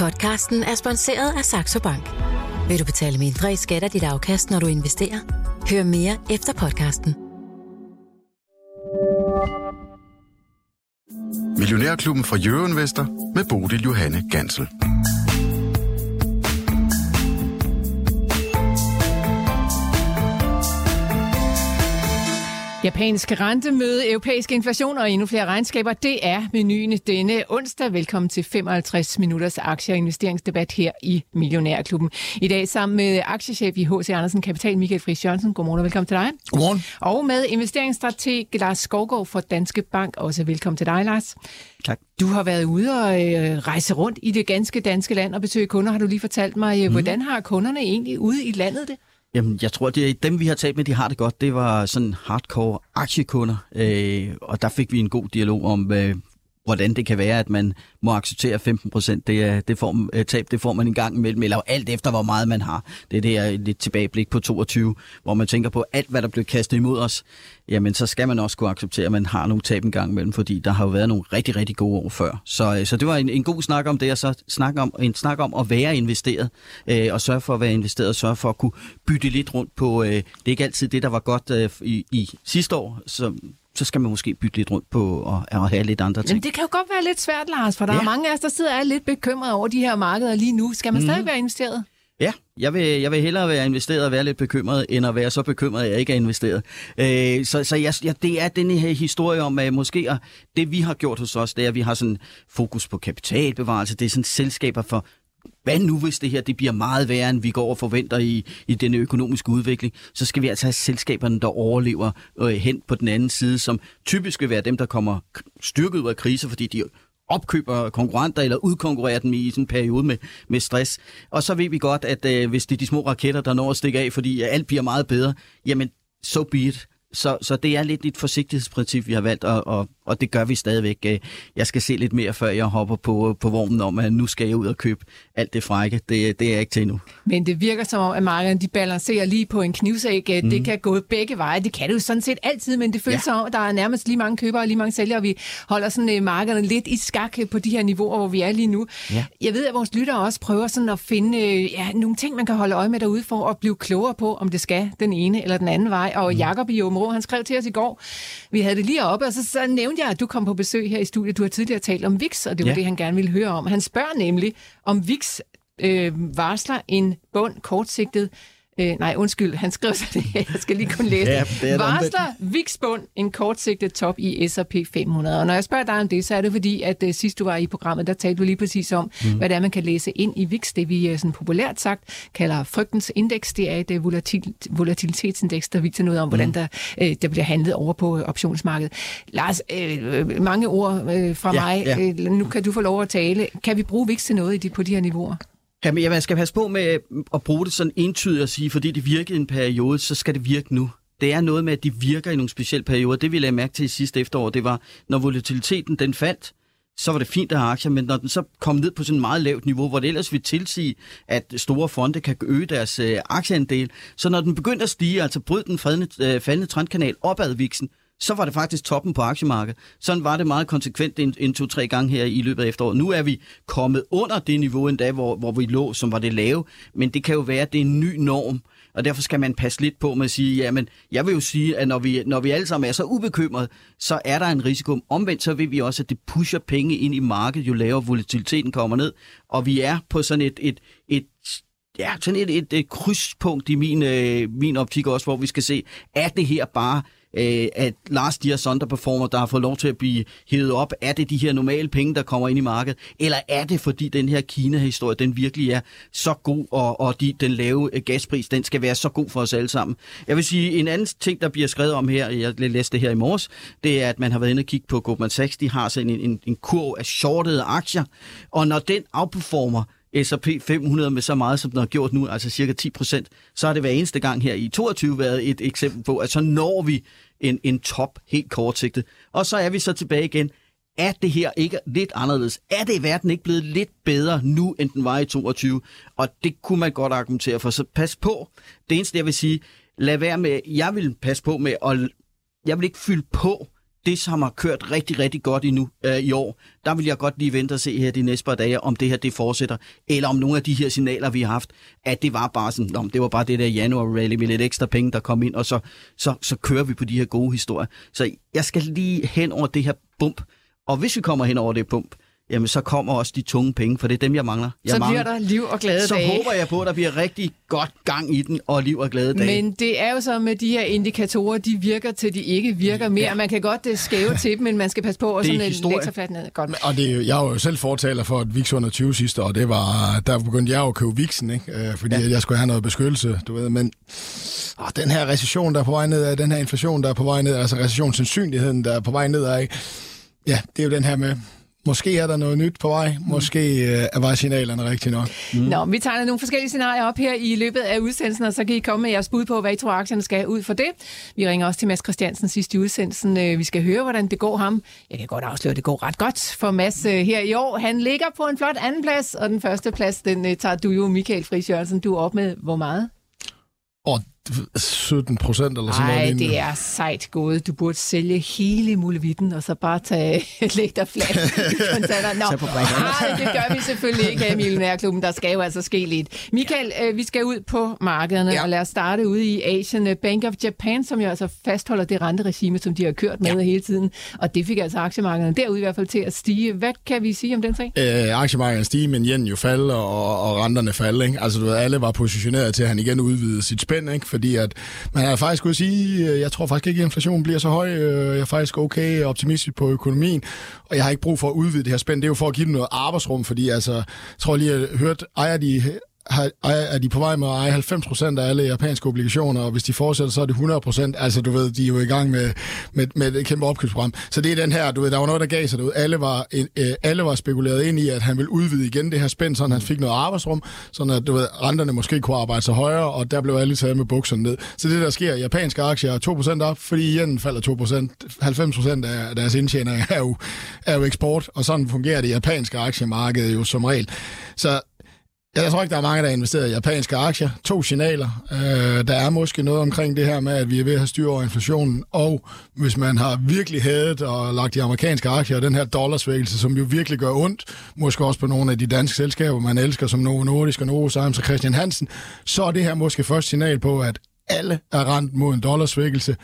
Podcasten er sponsoreret af Saxo Bank. Vil du betale mindre i skat af dit afkast, når du investerer? Hør mere efter podcasten. Millionærklubben fra Jørgen Vester med Bodil Johanne Gansel. Japansk rentemøde, europæisk inflation og endnu flere regnskaber. Det er menuen denne onsdag. Velkommen til 55 minutters aktie- og investeringsdebat her i Millionærklubben. I dag sammen med aktiechef i H.C. Andersen Kapital, Michael Friis Jørgensen. Godmorgen og velkommen til dig. Godmorgen. Og med investeringsstrateg Lars Skovgaard fra Danske Bank. Også velkommen til dig, Lars. Tak. Du har været ude og øh, rejse rundt i det ganske danske land og besøge kunder, har du lige fortalt mig. Mm. Hvordan har kunderne egentlig ude i landet det? Jamen, jeg tror, det er dem, vi har talt med, de har det godt. Det var sådan hardcore aktiekunder, øh, og der fik vi en god dialog om, øh, hvordan det kan være, at man må acceptere 15 procent. Det, det får, øh, tab det får man en gang imellem, eller alt efter, hvor meget man har. Det er det her lidt tilbageblik på 22, hvor man tænker på alt, hvad der blev kastet imod os. Jamen, så skal man også kunne acceptere, at man har nogle tab en gang imellem, fordi der har jo været nogle rigtig, rigtig gode år før. Så, øh, så det var en, en god snak om det, og så snak om, en snak om at være investeret, øh, og sørge for at være investeret, og sørge for at kunne bytte lidt rundt på, øh, det er ikke altid det, der var godt øh, i, i sidste år, så så skal man måske bytte lidt rundt på og, og have lidt andre ting. Men det kan jo godt være lidt svært, Lars, for der ja. er mange af os, der sidder og er lidt bekymrede over de her markeder lige nu. Skal man mm. stadig være investeret? Ja, jeg vil, jeg vil hellere være investeret og være lidt bekymret, end at være så bekymret, at jeg ikke er investeret. Øh, så så jeg, ja, det er den her historie om, at måske at det vi har gjort hos os, det er, at vi har sådan fokus på kapitalbevarelse. Det er sådan selskaber for hvad nu hvis det her det bliver meget værre, end vi går og forventer i, i den økonomiske udvikling, så skal vi altså have selskaberne, der overlever øh, hen på den anden side, som typisk vil være dem, der kommer styrket ud af krise, fordi de opkøber konkurrenter eller udkonkurrerer dem i sådan en periode med, med stress. Og så ved vi godt, at øh, hvis det er de små raketter, der når at stikke af, fordi øh, alt bliver meget bedre, jamen so be it. Så, så det er lidt et forsigtighedsprincip, vi har valgt, at, at og det gør vi stadigvæk. Øh, jeg skal se lidt mere, før jeg hopper på, på vognen om, at nu skal jeg ud og købe alt det frække. Det, det er jeg ikke til endnu. Men det virker som om, at markederne de balancerer lige på en knivsæg. Mm. Det mhm. kan gå begge veje. Det kan det jo sådan set altid, men det føles ja. som om, at der er nærmest lige mange købere og lige mange sælgere, vi holder sådan markederne lidt i skak på de her niveauer, hvor vi er lige nu. Ja. Jeg ved, at vores lyttere også prøver sådan at finde ja, nogle ting, man kan holde øje med derude for at blive klogere på, om det skal den ene eller den anden vej. Og mm. Jakob i Åbenrå, han skrev til os i går, vi havde det lige oppe, og så, så nævnte at du kom på besøg her i studiet. Du har tidligere talt om VIX, og det var ja. det, han gerne ville høre om. Han spørger nemlig, om VIX øh, varsler en bund kortsigtet Øh, nej, undskyld, han skrev sig det Jeg skal lige kunne læse ja, det. Varsler Viksbund en kortsigtet top i S&P 500. Og når jeg spørger dig om det, så er det fordi, at uh, sidst du var i programmet, der talte du lige præcis om, mm. hvad det er, man kan læse ind i VIX. Det vi uh, sådan populært sagt kalder frygtens indeks. Det er et uh, volatil, volatilitetsindeks, der viser noget om, mm. hvordan der, uh, der bliver handlet over på uh, optionsmarkedet. Lars, uh, mange ord uh, fra ja, mig. Ja. Uh, nu kan du få lov at tale. Kan vi bruge VIX til noget i de, på de her niveauer? Jamen, jeg skal passe på med mm, at bruge det sådan entydigt og sige, fordi det virkede en periode, så skal det virke nu. Det er noget med, at de virker i nogle specielle perioder. Det vi lagde mærke til i sidste efterår, det var, når volatiliteten den faldt, så var det fint at have aktier, men når den så kom ned på sådan et meget lavt niveau, hvor det ellers ville tilsige, at store fonde kan øge deres øh, aktieandel, så når den begyndte at stige, altså brød den faldende, øh, faldende trendkanal opad viksen, så var det faktisk toppen på aktiemarkedet. Sådan var det meget konsekvent en, en to-tre gange her i løbet af efteråret. Nu er vi kommet under det niveau endda, hvor, hvor vi lå, som var det lave, men det kan jo være, at det er en ny norm, og derfor skal man passe lidt på med at sige, jamen, jeg vil jo sige, at når vi, når vi alle sammen er så ubekymrede, så er der en risiko. Omvendt så vil vi også, at det pusher penge ind i markedet, jo lavere volatiliteten kommer ned, og vi er på sådan et, et, et ja, sådan et, et, et krydspunkt i min, øh, min optik også, hvor vi skal se, er det her bare øh, at Lars de her underperformer, der har fået lov til at blive hævet op, er det de her normale penge, der kommer ind i markedet, eller er det fordi den her Kina-historie, den virkelig er så god, og, og de, den lave øh, gaspris, den skal være så god for os alle sammen. Jeg vil sige, en anden ting, der bliver skrevet om her, jeg læste det her i morges, det er, at man har været inde og kigge på Goldman Sachs, de har sådan en, en, en kurv af shortede aktier, og når den outperformer, S&P 500 med så meget, som den har gjort nu, altså cirka 10 procent, så har det hver eneste gang her i 22 været et eksempel på, at så når vi en, en top helt kortsigtet. Og så er vi så tilbage igen. Er det her ikke lidt anderledes? Er det i verden ikke blevet lidt bedre nu, end den var i 22? Og det kunne man godt argumentere for. Så pas på. Det eneste, jeg vil sige, lad være med, jeg vil passe på med, og jeg vil ikke fylde på det, som har kørt rigtig, rigtig godt endnu øh, i år, der vil jeg godt lige vente og se her de næste par dage, om det her det fortsætter, eller om nogle af de her signaler, vi har haft, at det var bare sådan, om det var bare det der januar-rally med lidt ekstra penge, der kom ind, og så, så, så kører vi på de her gode historier. Så jeg skal lige hen over det her bump, og hvis vi kommer hen over det bump, jamen så kommer også de tunge penge, for det er dem, jeg mangler. Jeg så mangler. bliver der liv og glade så dage. håber jeg på, at der bliver rigtig godt gang i den, og liv og glade dage. Men det er jo så med de her indikatorer, de virker til de ikke virker mere. Ja. Man kan godt skæve til dem, men man skal passe på at er sådan lægge sig fladt ned. Godt. Og det, er jo- jeg var jo selv fortaler for et VIX under 20 sidste år, det var, der begyndte jeg jo at købe VIXen, ikke? Øh, fordi ja. jeg skulle have noget beskyttelse, du ved, men åh, den her recession, der er på vej ned, den her inflation, der er på vej ned, altså recessionssandsynligheden, der er på vej nedad, ikke? ja, det er jo den her med, måske er der noget nyt på vej, måske øh, er vejsignalerne rigtigt nok. Mm. Nå, vi tegner nogle forskellige scenarier op her i løbet af udsendelsen, og så kan I komme med jeres bud på, hvad I tror, aktierne skal ud for det. Vi ringer også til Mads Christiansen sidst i udsendelsen. Øh, Vi skal høre, hvordan det går ham. Jeg kan godt afsløre, at det går ret godt for Mads øh, her i år. Han ligger på en flot anden plads, og den første plads, den øh, tager du jo, Michael Friis Jørgensen. Du er op med hvor meget? Og 17 procent eller sådan noget. Nej, det er sejt gået. Du burde sælge hele muligheden, og så bare tage læg dig fladt i kontanter. Nå, nej, det gør vi selvfølgelig ikke her i Millionærklubben. Der skal jo altså ske lidt. Michael, øh, vi skal ud på markederne, ja. og lad os starte ude i Asien. Bank of Japan, som jo altså fastholder det renteregime, som de har kørt med ja. hele tiden. Og det fik altså aktiemarkederne derude i hvert fald til at stige. Hvad kan vi sige om den sag? øh, aktiemarkedet stige, men yen jo falde, og, og renterne falde. Ikke? Altså, du ved, alle var positioneret til, at han igen udvidede sit spænd, ikke? Fordi at man har faktisk kunne sige, øh, jeg tror faktisk ikke, at inflationen bliver så høj. Øh, jeg er faktisk okay optimistisk på økonomien, og jeg har ikke brug for at udvide det her spænd. Det er jo for at give dem noget arbejdsrum, fordi altså, jeg tror lige, at jeg hørte, ejer de har, er de på vej med at eje 90% af alle japanske obligationer, og hvis de fortsætter, så er det 100% Altså, du ved, de er jo i gang med, med, med et kæmpe opkøbsprogram. Så det er den her, du ved, der var noget, der gav sig derude. Alle var, øh, alle var spekuleret ind i, at han ville udvide igen det her spænd, så han fik noget arbejdsrum, sådan at, du ved, renterne måske kunne arbejde sig højere, og der blev alle taget med bukserne ned. Så det, der sker, japanske aktier er 2% op, fordi yen falder 2 90% af deres indtjening er jo, er jo eksport, og sådan fungerer det japanske aktiemarked jo som regel. Så jeg tror ikke, der er mange, der har investeret i japanske aktier. To signaler. Øh, der er måske noget omkring det her med, at vi er ved at have styr over inflationen, og hvis man har virkelig hadet og lagt de amerikanske aktier og den her dollarsvækkelse, som jo virkelig gør ondt, måske også på nogle af de danske selskaber, man elsker, som Novo Nordisk og Novo Science og Christian Hansen, så er det her måske første signal på, at alle er rent mod en dollarsvækkelse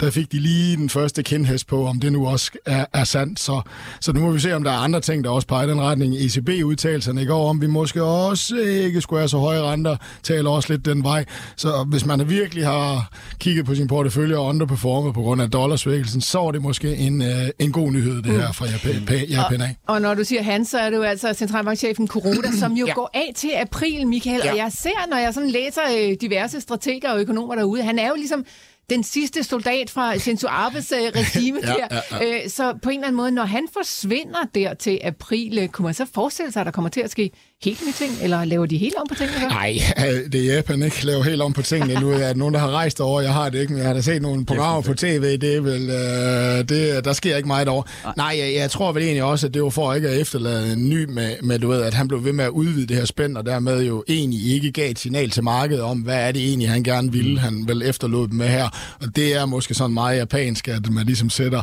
der fik de lige den første kindhest på, om det nu også er, er sandt. Så, så nu må vi se, om der er andre ting, der også peger i den retning. ECB-udtalelserne i går om, vi måske også ikke skulle have så høje renter, taler også lidt den vej. Så hvis man virkelig har kigget på sin portefølje og underperformet på grund af dollarsvækkelsen, så er det måske en, øh, en god nyhed, det her fra Japan, Pa- Japan af. Og når du siger han, så er det jo altså centralbankchefen Kuroda, som jo ja. går af til april, Michael. Ja. Og jeg ser, når jeg sådan læser øh, diverse strateger og økonomer derude, han er jo ligesom den sidste soldat fra Shinzo Abes øh, regime Ja, der. ja, Øh, så på en eller anden måde, når han forsvinder der til april, øh, kunne man så forestille sig, at der kommer til at ske helt nye ting? Eller laver de helt om på tingene? Nej, øh, det er Japan ikke laver helt om på tingene. Nu er der nogen, der har rejst over. Jeg har det ikke, men jeg har da set nogle programmer på tv. Det er vel, øh, det, der sker ikke meget over. Nej, jeg, jeg tror vel egentlig også, at det var for ikke at efterlade en ny med, med, du ved, at han blev ved med at udvide det her spænd, og dermed jo egentlig ikke gav et signal til markedet om, hvad er det egentlig, han gerne ville. Han vel efterlod dem med her. Og det er måske sådan meget japansk, at man ligesom sætter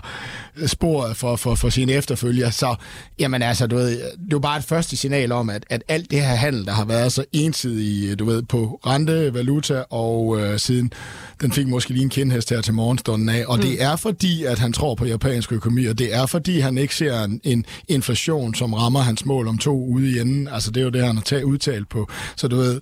sporet for, for, for sine efterfølgere. Så, jamen altså, du ved, det er jo bare et første signal om, at, at alt det her handel, der har været så ensidig, du ved, på rente, valuta og øh, siden, den fik måske lige en kindhest her til morgenstunden af. Og mm. det er fordi, at han tror på japansk økonomi, og det er fordi, han ikke ser en, en inflation, som rammer hans mål om to ude i enden. Altså, det er jo det, han har udtalt på. Så du ved,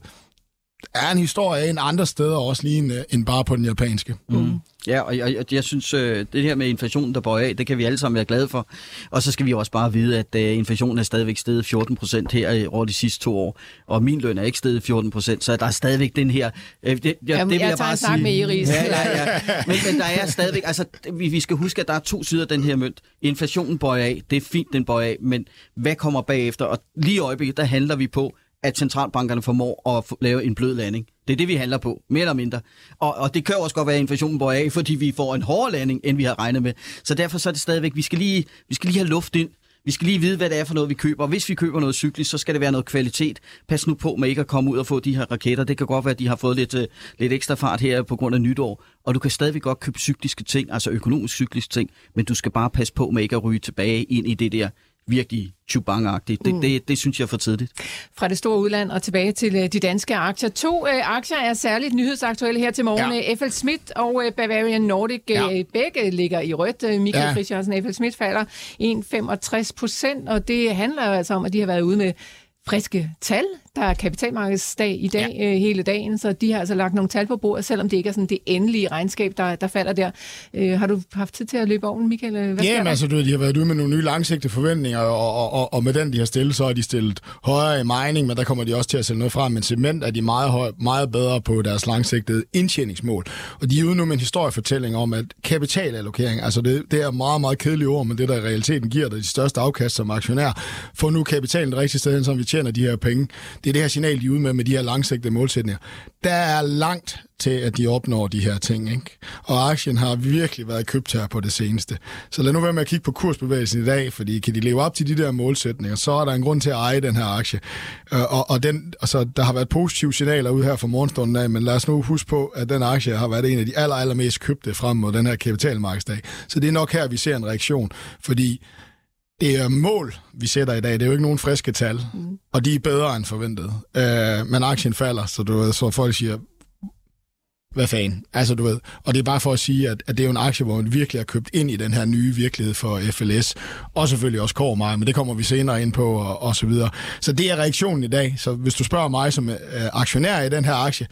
er en historie en andre steder også lige end, øh, end bare på den japanske. Mm. Ja, og jeg, jeg, jeg synes, øh, det her med inflationen, der bøjer af, det kan vi alle sammen være glade for. Og så skal vi også bare vide, at øh, inflationen er stadigvæk steget 14 procent her over de sidste to år. Og min løn er ikke steget 14 procent, så der er stadigvæk den her... Øh, det, jeg, Jamen, det vil jeg jeg tager bare en snak sige. med Iris. Ja, ja, ja. Men, men der er stadigvæk... Altså, vi, vi skal huske, at der er to sider af den her mønt. Inflationen bøjer af, det er fint, den bøjer af, men hvad kommer bagefter? Og lige i øjeblikket, der handler vi på, at centralbankerne formår at få- lave en blød landing. Det er det, vi handler på, mere eller mindre. Og, og det kan jo også godt være, at inflationen bøjer af, fordi vi får en hårdere landing, end vi har regnet med. Så derfor så er det stadigvæk, vi skal lige, vi skal lige have luft ind. Vi skal lige vide, hvad det er for noget, vi køber. Og hvis vi køber noget cyklisk, så skal det være noget kvalitet. Pas nu på med ikke at komme ud og få de her raketter. Det kan godt være, at de har fået lidt, øh, lidt ekstra fart her på grund af nytår. Og du kan stadigvæk godt købe cykliske ting, altså økonomisk cykliske ting, men du skal bare passe på med ikke at ryge tilbage ind i det der virkelig chubang-agtigt. Det, mm. det, det synes jeg er for tidligt. Fra det store udland og tilbage til øh, de danske aktier. To uh, aktier er særligt nyhedsaktuelle her til morgen. Ja. FL Schmidt og uh, Bavarian Nordic. Ja. begge ligger i rødt. Michael ja. Friis Jørgensen, FL Schmidt falder 1,65 procent, og det handler altså om, at de har været ude med friske tal. Der er kapitalmarkedsdag i dag ja. øh, hele dagen, så de har altså lagt nogle tal på bordet, selvom det ikke er sådan det endelige regnskab, der, der falder der. Øh, har du haft tid til at løbe over Michael? Hvad Jamen altså, du, de har været ude med nogle nye langsigtede forventninger, og, og, og, og med den, de har stillet, så er de stillet højere i mining, men der kommer de også til at sælge noget fra. Men cement er de meget, høj, meget bedre på deres langsigtede indtjeningsmål. Og de er ude nu med en historiefortælling om, at kapitalallokering, altså det, det er meget, meget kedelige ord, men det, der i realiteten giver dig de største afkast som aktionær, få nu kapitalen det rigtige sted, så vi tjener de her penge. Det er det her signal, de er ude med, med de her langsigtede målsætninger. Der er langt til, at de opnår de her ting. Ikke? Og aktien har virkelig været købt her på det seneste. Så lad nu være med at kigge på kursbevægelsen i dag, fordi kan de leve op til de der målsætninger, så er der en grund til at eje den her aktie. Øh, og, og den, altså, der har været positive signaler ud her fra morgenstunden af, men lad os nu huske på, at den aktie har været en af de aller, allermest købte frem mod den her kapitalmarkedsdag. Så det er nok her, vi ser en reaktion, fordi det er mål, vi sætter i dag. Det er jo ikke nogen friske tal, mm. og de er bedre end forventet. Øh, men aktien falder, så, du ved, så folk siger, hvad fanden? Altså, du ved. Og det er bare for at sige, at, at det er jo en aktie, hvor man virkelig har købt ind i den her nye virkelighed for FLS. Og selvfølgelig også Core men det kommer vi senere ind på, og, og så videre. Så det er reaktionen i dag. Så hvis du spørger mig som øh, aktionær i den her aktie,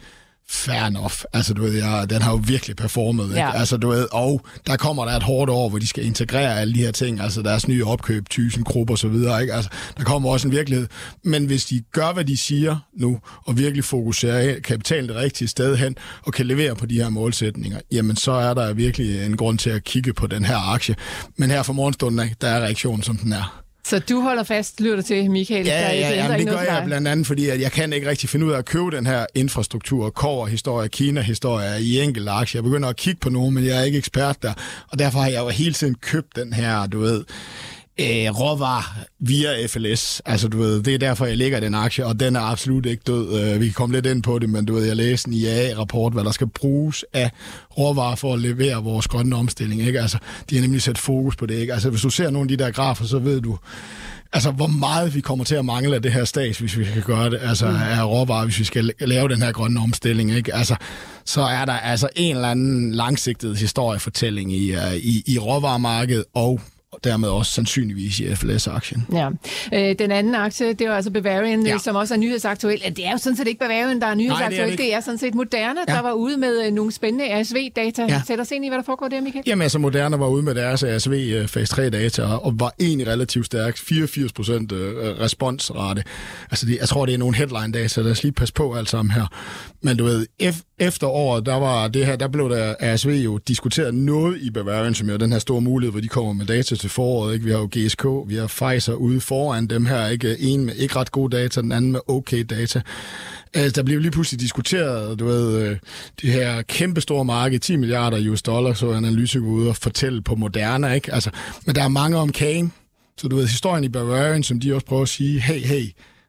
fair enough. Altså, du ved, ja, den har jo virkelig performet, ikke? Ja. Altså, du ved, og der kommer der et hårdt år, hvor de skal integrere alle de her ting, altså deres nye opkøb, tusind grupper og så videre, ikke? Altså, der kommer også en virkelighed. Men hvis de gør, hvad de siger nu, og virkelig fokuserer kapitalen det rigtige sted hen, og kan levere på de her målsætninger, jamen, så er der virkelig en grund til at kigge på den her aktie. Men her for morgenstunden, der er reaktionen, som den er. Så du holder fast, lytter til, Michael? Ja, ja, ja jamen, det gør jeg blandt andet, fordi at jeg kan ikke rigtig finde ud af at købe den her infrastruktur, kover historie, Kina-historie i enkelte aktier. Jeg begynder at kigge på nogen, men jeg er ikke ekspert der, og derfor har jeg jo hele tiden købt den her, du ved, øh, råvarer via FLS. Altså, du ved, det er derfor, jeg ligger den aktie, og den er absolut ikke død. Øh, vi kan komme lidt ind på det, men du ved, jeg læste en IA-rapport, hvad der skal bruges af råvarer for at levere vores grønne omstilling. Ikke? Altså, de har nemlig sat fokus på det. Ikke? Altså, hvis du ser nogle af de der grafer, så ved du, altså, hvor meget vi kommer til at mangle af det her stats, hvis vi skal gøre det, altså mm. af råvarer, hvis vi skal lave den her grønne omstilling, ikke? Altså, så er der altså en eller anden langsigtet historiefortælling i, uh, i, i råvaremarkedet og og dermed også sandsynligvis i FLS-aktien. Ja. Øh, den anden aktie, det er altså Bavarian, ja. som også er nyhedsaktuel. Det er jo sådan set ikke Bavarian, der er nyhedsaktuel. Nej, det, er det, det er sådan set Moderna, ja. der var ude med øh, nogle spændende ASV-data. Ja. Sæt os ind i, hvad der foregår der, Michael. Jamen altså, Moderna var ude med deres ASV øh, fase 3-data, og var egentlig relativt stærk. 84 procent øh, responsrate. Altså, det, jeg tror, det er nogle headline-data, lad os lige passe på alt sammen her. Men du ved, efter året, der var det her, der blev der ASV jo diskuteret noget i Bavarian, som jo den her store mulighed, hvor de kommer med data til foråret. Ikke? Vi har jo GSK, vi har Pfizer ude foran dem her. Ikke? En med ikke ret gode data, den anden med okay data. Altså, der blev lige pludselig diskuteret, du ved, øh, det her kæmpestore marked, 10 milliarder US dollar, så analytikere ude og fortælle på Moderna, ikke? Altså, men der er mange om kagen. Så du ved, historien i Bavarian, som de også prøver at sige, hey, hey,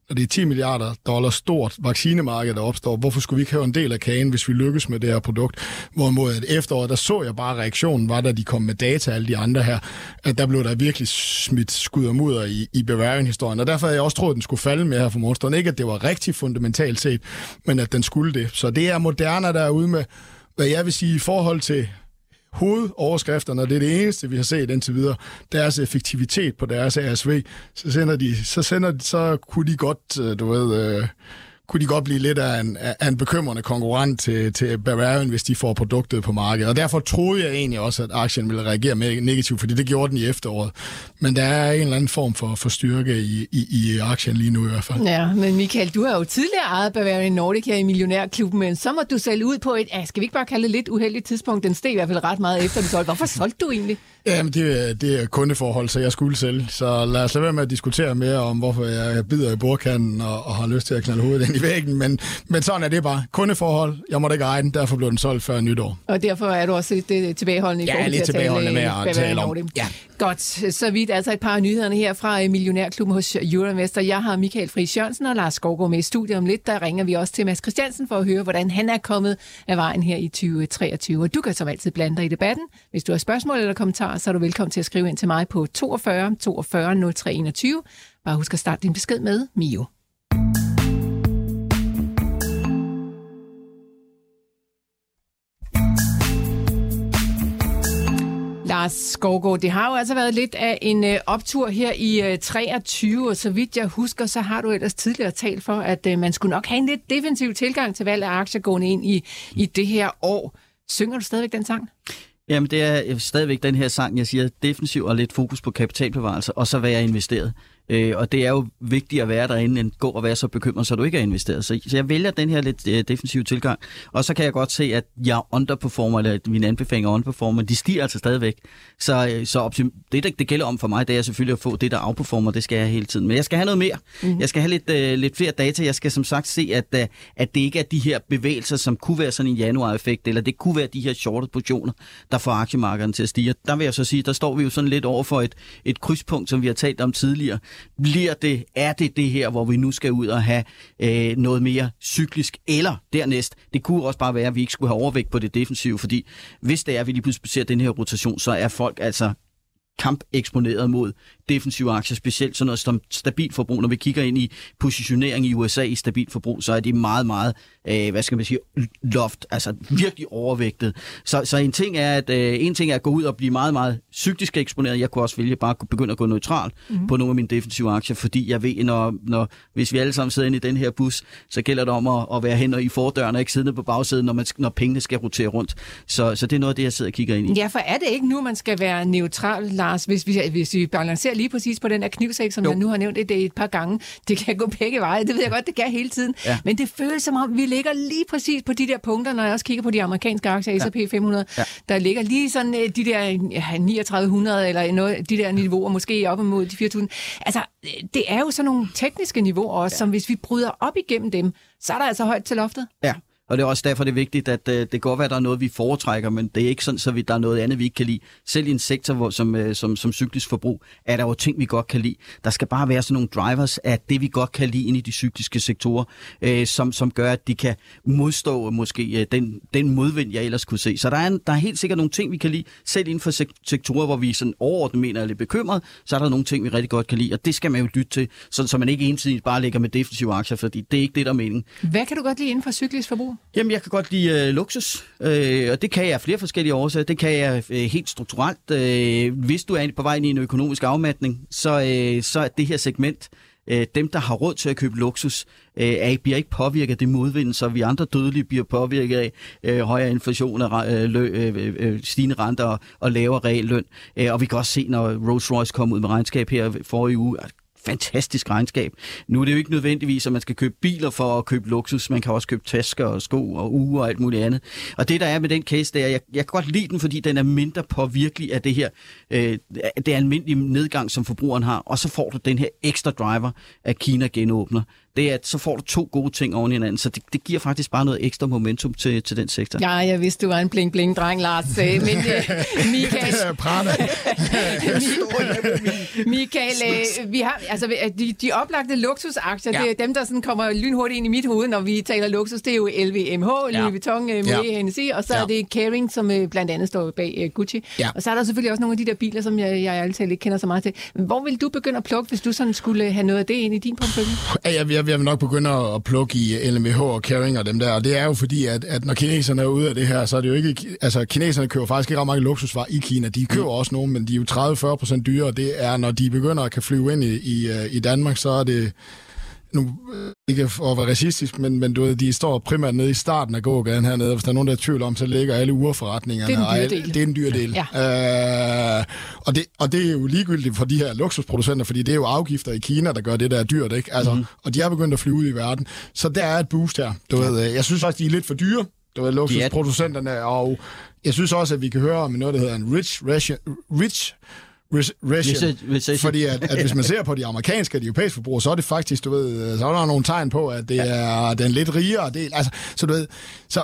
når det er 10 milliarder dollar stort vaccinemarked, der opstår, hvorfor skulle vi ikke have en del af kagen, hvis vi lykkes med det her produkt? Hvorimod at efteråret, der så jeg bare reaktionen, var da de kom med data, alle de andre her, at der blev der virkelig smidt skud og mudder i, i Bavarian-historien. Og derfor havde jeg også troet, at den skulle falde med her for morgenstunden. Ikke, at det var rigtig fundamentalt set, men at den skulle det. Så det er Moderna, der er ude med, hvad jeg vil sige i forhold til hovedoverskrifterne, og det er det eneste, vi har set indtil videre, deres effektivitet på deres ASV, så sender de, så sender de, så kunne de godt, øh, du ved, øh, kunne de godt blive lidt af en, af en bekymrende konkurrent til, til Bavarian, hvis de får produktet på markedet. Og derfor troede jeg egentlig også, at aktien ville reagere negativt, fordi det gjorde den i efteråret. Men der er en eller anden form for, for styrke i, i, i aktien lige nu i hvert fald. Ja, men Michael, du har jo tidligere ejet Bavarian Nordic her i Millionærklubben, men så må du sælge ud på et, skal vi ikke bare kalde det lidt uheldigt tidspunkt? Den steg i hvert fald ret meget efter, du solgte. Hvorfor solgte du egentlig? Jamen, det, er- det er kundeforhold, så jeg skulle sælge. Så lad os lade være med at diskutere mere om, hvorfor jeg bider i bordkanten og, og har lyst til at knalde hovedet ind i væggen. Men, men sådan er det bare. Kundeforhold. Jeg måtte ikke eje den, derfor blev den solgt før nytår. Og derfor er du også lidt øh, tilbageholdende i Ja, forhold lidt til at tilbageholdende tale, med at hvad tale om- ja. Godt, så vidt altså et par af nyhederne her fra øh, Millionærklubben hos Euroinvestor. Jeg har Michael Friis Jørgensen og Lars Skovgaard med i studiet om lidt. Der ringer vi også til Mads Christiansen for at høre, hvordan han er kommet af vejen her i 2023. Og du kan som altid blande dig i debatten. Hvis du har spørgsmål eller kommentarer, så er du velkommen til at skrive ind til mig på 42 42 03 21. Bare husk at starte din besked med Mio. Lars Skovgaard, det har jo altså været lidt af en øh, optur her i øh, 23, og så vidt jeg husker, så har du ellers tidligere talt for, at øh, man skulle nok have en lidt defensiv tilgang til valg af aktier gående ind i, i det her år. Synger du stadigvæk den sang? Jamen, det er øh, stadigvæk den her sang, jeg siger, defensiv og lidt fokus på kapitalbevarelse, og så være investeret. Øh, og det er jo vigtigt at være derinde, end gå og være så bekymret, så du ikke er investeret. Så, så jeg vælger den her lidt øh, defensive tilgang. Og så kan jeg godt se, at jeg underperformer, eller at mine anbefalinger underperformer, de stiger altså stadigvæk. Så, øh, så optim- det, der, det gælder om for mig, det er selvfølgelig at få det, der outperformer, det skal jeg hele tiden. Men jeg skal have noget mere. Mm-hmm. Jeg skal have lidt, øh, lidt flere data. Jeg skal som sagt se, at, øh, at det ikke er de her bevægelser, som kunne være sådan en januar-effekt, eller det kunne være de her shorted positioner, der får aktiemarkederne til at stige. Der vil jeg så sige, der står vi jo sådan lidt over for et, et krydspunkt, som vi har talt om tidligere. Bliver det, er det det her, hvor vi nu skal ud og have øh, noget mere cyklisk, eller dernæst, det kunne også bare være, at vi ikke skulle have overvægt på det defensive, fordi hvis det er, at vi lige pludselig ser den her rotation, så er folk altså kamp eksponeret mod defensive aktier, specielt sådan noget som stabilt forbrug. Når vi kigger ind i positionering i USA i stabilt forbrug, så er det meget, meget, øh, hvad skal man sige, loft, altså virkelig overvægtet. Så, så en ting er at øh, en ting er at gå ud og blive meget, meget cyklisk eksponeret. Jeg kunne også vælge bare at begynde at gå neutral mm-hmm. på nogle af mine defensive aktier, fordi jeg ved, når, når hvis vi alle sammen sidder inde i den her bus, så gælder det om at, at være hen og i fordøren og ikke siddende på bagsædet, når, man, når pengene skal rotere rundt. Så, så det er noget af det, jeg sidder og kigger ind i. Ja, for er det ikke nu, man skal være neutral, Lars, hvis vi, hvis vi balancerer lige præcis på den her knivsæk, som Jo. jeg nu har nævnt et, et par gange. Det kan gå begge veje, det ved jeg godt, det kan hele tiden. Ja. Men det føles som om, vi ligger lige præcis på de der punkter, når jeg også kigger på de amerikanske aktier, S&P 500, Ja. der ligger lige sådan øh, de der ja, 3900 eller noget, de der niveauer, måske op imod de 4000. Altså, øh, det er jo sådan nogle tekniske niveauer også, ja. som hvis vi bryder op igennem dem, så er der altså højt til loftet. Ja, og det er også derfor, det er vigtigt, at øh, det kan godt være, at der er noget, vi foretrækker, men det er ikke sådan, så vi, der er noget andet, vi ikke kan lide. Selv i en sektor hvor, som, øh, som, som cyklisk forbrug, er der jo ting, vi godt kan lide. Der skal bare være sådan nogle drivers af det, vi godt kan lide ind i de cykliske sektorer, øh, som, som gør, at de kan modstå måske øh, den, den modvind, jeg ellers kunne se. Så der er, en, der er helt sikkert nogle ting, vi kan lide, selv inden for sektorer, hvor vi sådan overordnet mener er lidt bekymret, så er der nogle ting, vi rigtig godt kan lide, og det skal man jo lytte til, sådan, så man ikke ensidigt bare ligger med defensive aktier, fordi det er ikke det, der er meningen. Hvad kan du godt lide inden for cyklisk forbrug? Jamen, jeg kan godt lide øh, luksus, øh, og det kan jeg af flere forskellige årsager. Det kan jeg øh, helt strukturelt. Øh, hvis du er på vej ind i en økonomisk afmatning, så, øh, så er det her segment, øh, dem, der har råd til at købe luksus, øh, er, bliver ikke påvirket af det modvind, så vi andre dødelige bliver påvirket af øh, højere inflation og øh, lø, øh, øh, øh, stigende renter og, og lavere realløn. Øh, og vi kan også se, når Rolls Royce kom ud med regnskab her forrige uge, fantastisk regnskab. Nu er det jo ikke nødvendigvis, at man skal købe biler for at købe luksus. Man kan også købe tasker og sko og uger og alt muligt andet. Og det, der er med den case, det er, jeg, jeg kan godt lide den, fordi den er mindre påvirkelig af det her, øh, det almindelige nedgang, som forbrugeren har. Og så får du den her ekstra driver, at Kina genåbner. Det er, at så får du to gode ting oven i hinanden. Så det, det giver faktisk bare noget ekstra momentum til, til den sektor. Ja, jeg vidste, du var en bling-bling-dreng, Lars. Men øh, Michael, Prana. Michael øh, vi har, altså, de, de oplagte luksusaktier, ja. Det er dem, der sådan kommer lynhurtigt ind i mit hoved, når vi taler luksus. Det er jo LVMH, ja. Louis Vuitton, Moet Ja. Hennessy, og så ja. Er det Kering, som blandt andet står bag Gucci. Ja. Og så er der selvfølgelig også nogle af de der biler, som jeg, jeg ærligt talt ikke kender så meget til. Hvor vil du begynde at plukke, hvis du sådan skulle have noget af det ind i din portefølje? Ja, jeg, jeg, jeg vil nok begynde at plukke i LMH og Caring og dem der, og det er jo fordi, at, at når kineserne er ude af det her, så er det jo ikke... Altså, kineserne køber faktisk ikke ret mange luksusvarer i Kina. De køber også nogle, men de er jo 30-40 procent dyre, og det er, når de begynder at kan flyve ind i, i, øh, i Danmark, så er det... Nu, øh, ikke for at være racistisk, men, men du ved, de står primært nede i starten af gågaden hernede, og hvis der er nogen, der er tvivl om, så ligger alle urforretningerne. Det er dyre alle- del. Det er den dyre del. Ja. Øh, og, det, og det er jo ligegyldigt for de her luksusproducenter, fordi det er jo afgifter i Kina, der gør det, der er dyrt, ikke? Altså, mm. Og de er begyndt at flyve ud i verden. Så der er et boost her. Du ved, øh, jeg synes også, de er lidt for dyre. Du ved, luksusproducenterne, og jeg synes også, at vi kan høre om noget, der hedder en rich rich recession. recession. Fordi at, at hvis man ser på de amerikanske og de europæiske forbrugere, så er det faktisk, du ved, så er der nogle tegn på, at det er den lidt rigere del. Altså, så du ved, så...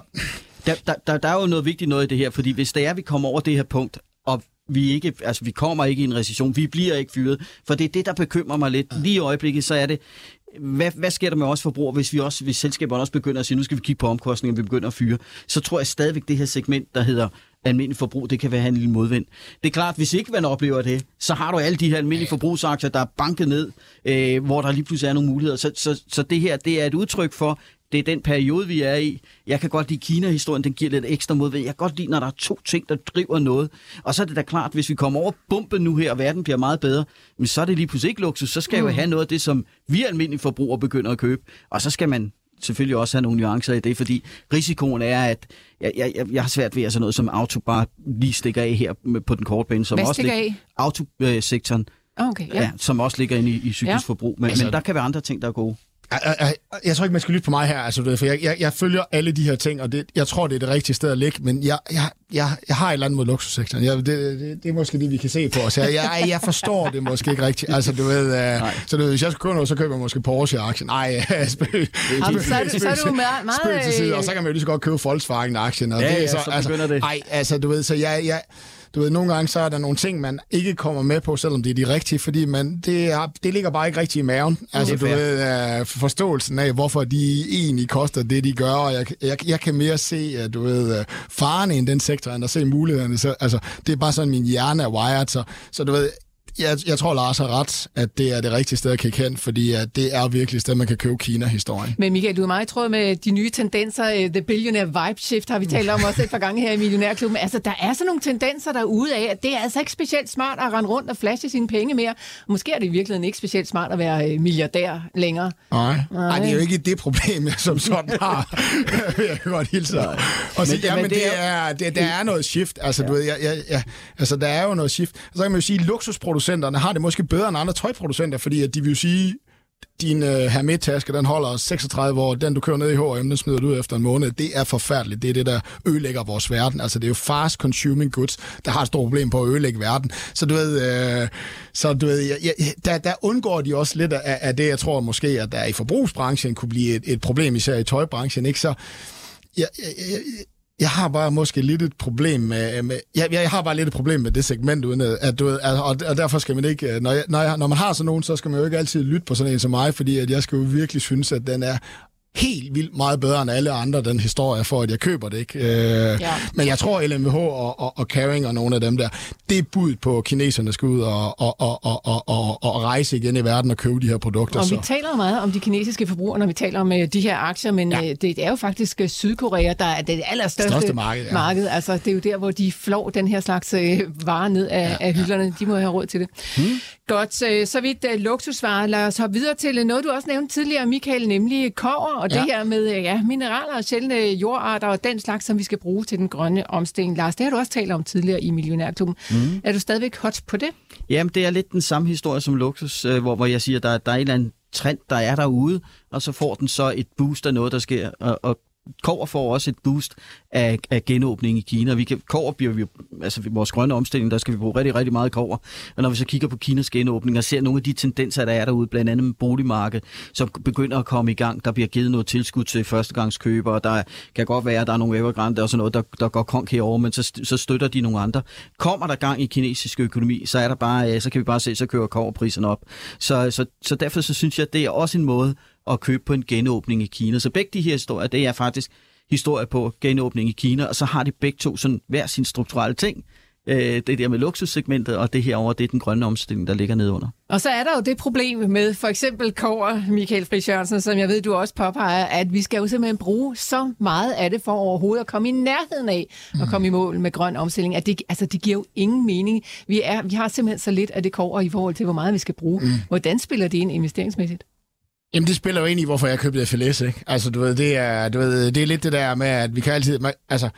Der, der, der, der er jo noget vigtigt noget i det her, fordi hvis det er, at vi kommer over det her punkt, og vi ikke, altså vi kommer ikke i en recession, vi bliver ikke fyret, for det er det, der bekymrer mig lidt. Lige i øjeblikket, så er det, hvad, hvad sker der med os forbrugere, hvis vi også, hvis selskaberne også begynder at sige, nu skal vi kigge på omkostninger, vi begynder at fyre, så tror jeg stadigvæk, det her segment, der hedder almindelig forbrug, det kan være en lille modvind. Det er klart, hvis ikke man oplever det, så har du alle de her almindelige forbrugsaktier, der er banket ned, øh, hvor der lige pludselig er nogle muligheder. Så, så, så det her, det er et udtryk for, det er den periode, vi er i. Jeg kan godt lide Kina-historien, den giver lidt ekstra modvind. Jeg kan godt lide, når der er to ting, der driver noget. Og så er det da klart, hvis vi kommer over bumpen nu her, og verden bliver meget bedre, men så er det lige pludselig ikke luksus. Så skal mm. jeg jo have noget af det, som vi almindelige forbrugere begynder at købe. Og så skal man selvfølgelig også have nogle nuancer i det, fordi risikoen er, at jeg, jeg, jeg har svært ved at sådan noget som auto bare lige stikker af her på den korte bane. Som Hvad også stikker af? Autosektoren, okay, ja. ja. som også ligger inde i, i cyklisk ja. forbrug. Men, altså, men der kan være andre ting, der er gode. Jeg, jeg, jeg tror ikke, man skal lytte på mig her, altså, for jeg, jeg, jeg følger alle de her ting, og det, jeg tror, det er det rigtige sted at ligge, men jeg, jeg, jeg, jeg har et eller andet mod luksussektoren. Jeg, det, det, det er måske det, vi kan se på os. Jeg, jeg, jeg forstår det måske ikke rigtigt. Altså, du ved, uh, så du ved, hvis jeg skal købe noget, så køber jeg måske Porsche-aktien. Nej, spøg. så, så er du meget... til side, og så kan man jo lige så godt købe Volkswagen-aktien. Og ja, det, ja, så, så altså, det. Ej, altså, du ved, så jeg... jeg du ved, nogle gange så er der nogle ting, man ikke kommer med på, selvom det er de rigtige, fordi man, det, er, det ligger bare ikke rigtigt i maven. Altså, du ved, uh, forståelsen af, hvorfor de egentlig koster det, de gør, og jeg, jeg, jeg kan mere se, uh, du ved, uh, faren i den sektor, end at se mulighederne. Så, altså, det er bare sådan, min hjerne er wired, så, så du ved, jeg, jeg tror, Lars har ret, at det er det rigtige sted at kigge hen, fordi at det er virkelig et sted, man kan købe Kina-historien. Men Michael, du er meget tråd med de nye tendenser. Øh, The Billionaire Vibe Shift har vi talt om også et par gange her i Millionærklubben. Altså, der er sådan nogle tendenser derude af, at det er altså ikke specielt smart at rende rundt og flashe sine penge mere. Måske er det i virkeligheden ikke specielt smart at være øh, milliardær længere. Nej, Nej. Ej, det er jo ikke det problem, jeg som sådan har. jeg kan godt hilse dig. Og sige, men, ja, men det, det er, det, der er noget shift. Altså, ja. du ved, jeg, jeg, jeg, altså, der er jo noget shift. Så kan man jo sige, luksusproducenter tøjproducenterne har det måske bedre end andre tøjproducenter, fordi at de vil jo sige, din øh, Hermet-taske, den holder 36 år, den du kører ned i H&M, den smider du ud efter en måned. Det er forfærdeligt. Det er det, der ødelægger vores verden. Altså, det er jo fast consuming goods, der har et stort problem på at ødelægge verden. Så du ved, øh, så du ved jeg, jeg, der, der undgår de også lidt af, af det, jeg tror måske, at der i forbrugsbranchen kunne blive et, et problem, især i tøjbranchen. Ikke? Så jeg, jeg, jeg, jeg har bare måske lidt et problem med, med jeg, jeg har bare lidt et problem med det segment, uden at, at du ved, og, og derfor skal man ikke, når, jeg, når, jeg, når man har sådan nogen, så skal man jo ikke altid lytte på sådan en som mig, fordi at jeg skal jo virkelig synes, at den er helt vildt meget bedre end alle andre, den historie, for at jeg køber det. ikke. Øh, ja. Men jeg tror, LMH og, og, og Caring og nogle af dem der, det er bud på, at kineserne skal ud og, og, og, og, og, og, og rejse igen i verden og købe de her produkter. Og så. vi taler meget om de kinesiske forbrugere, når vi taler om uh, de her aktier, men ja. uh, det er jo faktisk uh, Sydkorea, der er det allerstørste Største marked. Ja. marked. Altså, det er jo der, hvor de flår den her slags varer ned af, ja, af hylderne. Ja. De må have råd til det. Hmm. Godt, så, så vidt uh, luksusvarer. Lad os hoppe videre til noget, du også nævnte tidligere, Michael, nemlig kover, og ja. det her med ja, mineraler og sjældne jordarter og den slags, som vi skal bruge til den grønne omstilling. Lars, det har du også talt om tidligere i Millionærklubben. Mm. Er du stadigvæk hot på det? Jamen, det er lidt den samme historie som luksus, øh, hvor, hvor jeg siger, at der, der er en eller anden trend, der er derude, og så får den så et boost af noget, der sker. Og, og Kover får også et boost af, af genåbning i Kina. Vi kan, kover bliver vi, altså vores grønne omstilling, der skal vi bruge rigtig, rigtig meget kover. Og når vi så kigger på Kinas genåbning og ser nogle af de tendenser, der er derude, blandt andet med boligmarkedet, som begynder at komme i gang. Der bliver givet noget tilskud til førstegangskøbere, der kan godt være, at der er nogle Evergrande og sådan noget, der, der går konk herover, men så, så støtter de nogle andre. Kommer der gang i kinesisk økonomi, så er der bare, så kan vi bare se, så kører koverpriserne op. Så, så, så derfor så synes jeg, at det er også en måde at købe på en genåbning i Kina. Så begge de her historier, det er faktisk historie på genåbning i Kina, og så har de begge to sådan hver sin strukturelle ting. Øh, det der med luksussegmentet, og det herovre, det er den grønne omstilling, der ligger nedunder. Og så er der jo det problem med for eksempel kover, Michael Friis Jørgensen, som jeg ved, du også påpeger, at vi skal jo simpelthen bruge så meget af det for overhovedet at komme i nærheden af at komme i mål med grøn omstilling. At det, altså, det giver jo ingen mening. Vi, er, vi har simpelthen så lidt af det kover i forhold til, hvor meget vi skal bruge. Mm. Hvordan spiller det ind investeringsmæssigt? Jamen, det spiller jo ind i, hvorfor jeg købte FLS, ikke? Altså, du ved, det er, du ved, det er lidt det der med, at vi kan altid... Altså,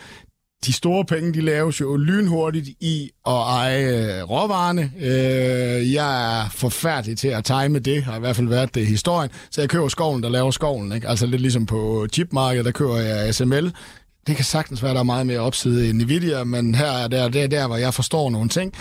de store penge, de laves jo lynhurtigt i at eje øh, råvarerne. Øh, jeg er forfærdelig til at time det, har i hvert fald været det i historien. Så jeg køber skoven, der laver skoven. Ikke? Altså lidt ligesom på chipmarkedet, der køber jeg SML. Det kan sagtens være, der er meget mere opside i Nvidia, men her er der, det der, hvor jeg forstår nogle ting.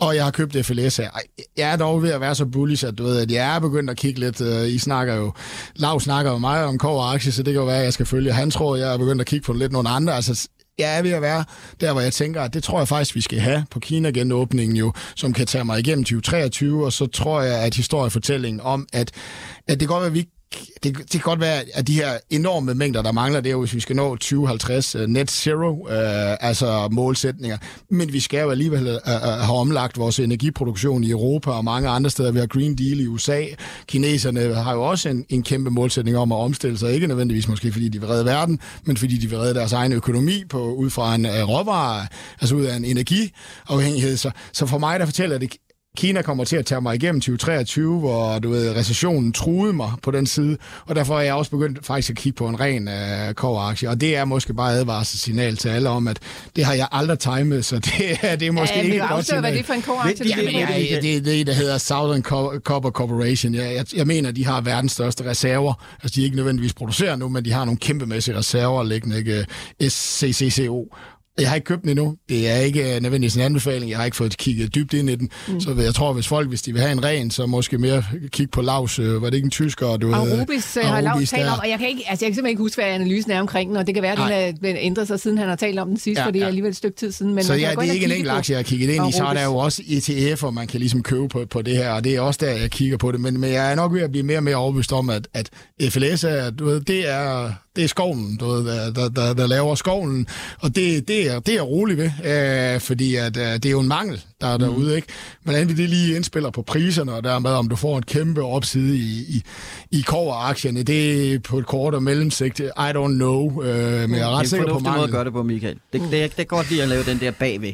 Og jeg har købt FLS her. Jeg er dog ved at være så bullish, at du ved, at jeg er begyndt at kigge lidt. Øh, I snakker jo, Lav snakker jo meget om kår aktie, så det kan jo være, at jeg skal følge. Han tror, jeg er begyndt at kigge på lidt nogle andre. Altså, jeg er ved at være der, hvor jeg tænker, at det tror jeg faktisk, vi skal have på Kina-genåbningen jo, som kan tage mig igennem 2023, og så tror jeg, at historiefortællingen om, at, at det går at vi det, det kan godt være, at de her enorme mængder, der mangler, det er jo, hvis vi skal nå 2050 uh, øh, net zero, uh, altså målsætninger. Men vi skal jo alligevel uh, have omlagt vores energiproduktion i Europa og mange andre steder. Vi har Green Deal i USA. Kineserne har jo også en, en kæmpe målsætning om at omstille sig. Ikke nødvendigvis måske, fordi de vil redde verden, men fordi de vil redde deres egen økonomi på, ud fra en uh, råvare, altså ud af en energiafhængighed. Så, så for mig, der fortæller det Kina kommer til at tage mig igennem 2023, hvor du ved, recessionen truede mig på den side, og derfor er jeg også begyndt faktisk at kigge på en ren uh, koveraktie, og det er måske bare advarselssignal til alle om, at det har jeg aldrig timet, så det, er, det er måske ja, ikke et godt signal. hvad det er for en koveraktie? Ja, ja, det, det er det, der hedder Southern Copper Corporation. Jeg, jeg, jeg mener, de har verdens største reserver. Altså, de er ikke nødvendigvis producerer nu, men de har nogle kæmpemæssige reserver liggende, ikke? SCCCO. Jeg har ikke købt den endnu. Det er ikke øh, nødvendigvis en anbefaling. Jeg har ikke fået kigget dybt ind i den. Mm. Så jeg tror, hvis folk, hvis de vil have en ren, så måske mere kigge på Laus. Øh, var det ikke en tysker? Du Arubis, øh, har Laus talt om, og jeg kan, ikke, altså, jeg kan simpelthen ikke huske, hvad analysen er omkring den, og det kan være, at den er ændret sig, siden han har talt om den sidst, ja, fordi det er alligevel et stykke tid siden. Men så ja, det er ikke en enkelt aktie, jeg har kigget ind i. Så er der jo også ETF'er, man kan ligesom købe på, på det her, og det er også der, jeg kigger på det. Men, men jeg er nok ved at blive mere og mere overbevist om, at, at FLS er, du ved, det er det er skoven, du ved, der, der, der, der laver skoven, og det, det, er, det er roligt ved, øh, fordi at, øh, det er jo en mangel, der er derude, mm. ikke? Hvordan det lige indspiller på priserne, og dermed om du får en kæmpe opside i, i, i koveraktierne, det er på et kort og mellemsigt, I don't know, øh, men jeg er ret sikker på mangel. Det er en måde at gøre det på, Michael. Det, det, det er godt lige at lave den der bagved.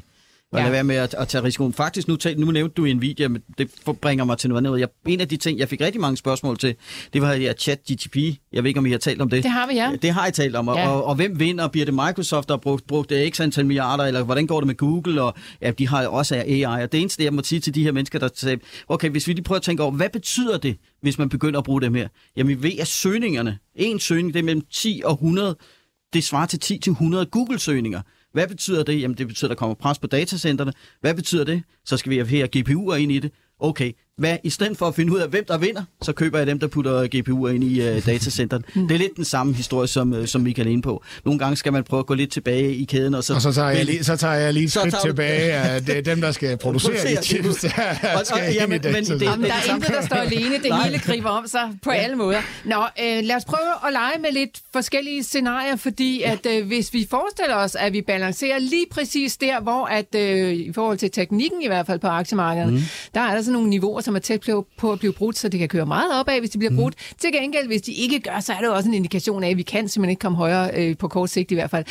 Og ja. lade være med at, at tage risikoen. Faktisk, nu, nu nævnte du Nvidia, men det bringer mig til noget andet. Jeg, en af de ting, jeg fik rigtig mange spørgsmål til, det var ja, chat GTP. Jeg ved ikke, om I har talt om det. Det har vi, ja. Det har I talt om. Ja. Og, og, hvem vinder? Bliver det Microsoft, der har brugt, brugt x antal milliarder, eller hvordan går det med Google? Og ja, de har også AI. Og det eneste, jeg må sige til de her mennesker, der siger, okay, hvis vi lige prøver at tænke over, hvad betyder det, hvis man begynder at bruge dem her? Jamen, vi ved, at søgningerne, en søgning, det er mellem 10 og 100, det svarer til 10 til 100 Google-søgninger. Hvad betyder det? Jamen det betyder, at der kommer pres på datacenterne. Hvad betyder det? Så skal vi have her GPU'er ind i det. Okay, hvad, i stedet for at finde ud af, hvem der vinder, så køber jeg dem, der putter GPU'er ind i uh, datacenteret. Mm. Det er lidt den samme historie, som, uh, som Michael er inde på. Nogle gange skal man prøve at gå lidt tilbage i kæden. Og så, og så, tager, jeg lige, så tager jeg lige et skridt tilbage af det er dem, der skal producere de chips, der og, skal og, ja, men, men det, det, Jamen, der er intet, der står alene. Det hele griber om sig på ja. alle måder. Nå, øh, lad os prøve at lege med lidt forskellige scenarier, fordi ja. at øh, hvis vi forestiller os, at vi balancerer lige præcis der, hvor at øh, i forhold til teknikken i hvert fald på aktiemarkedet, mm. der er der sådan nogle niveauer, som er tæt på, at blive brudt, så det kan køre meget opad, hvis de bliver mm. brudt. Til gengæld, hvis de ikke gør, så er det også en indikation af, at vi kan simpelthen ikke komme højere øh, på kort sigt i hvert fald.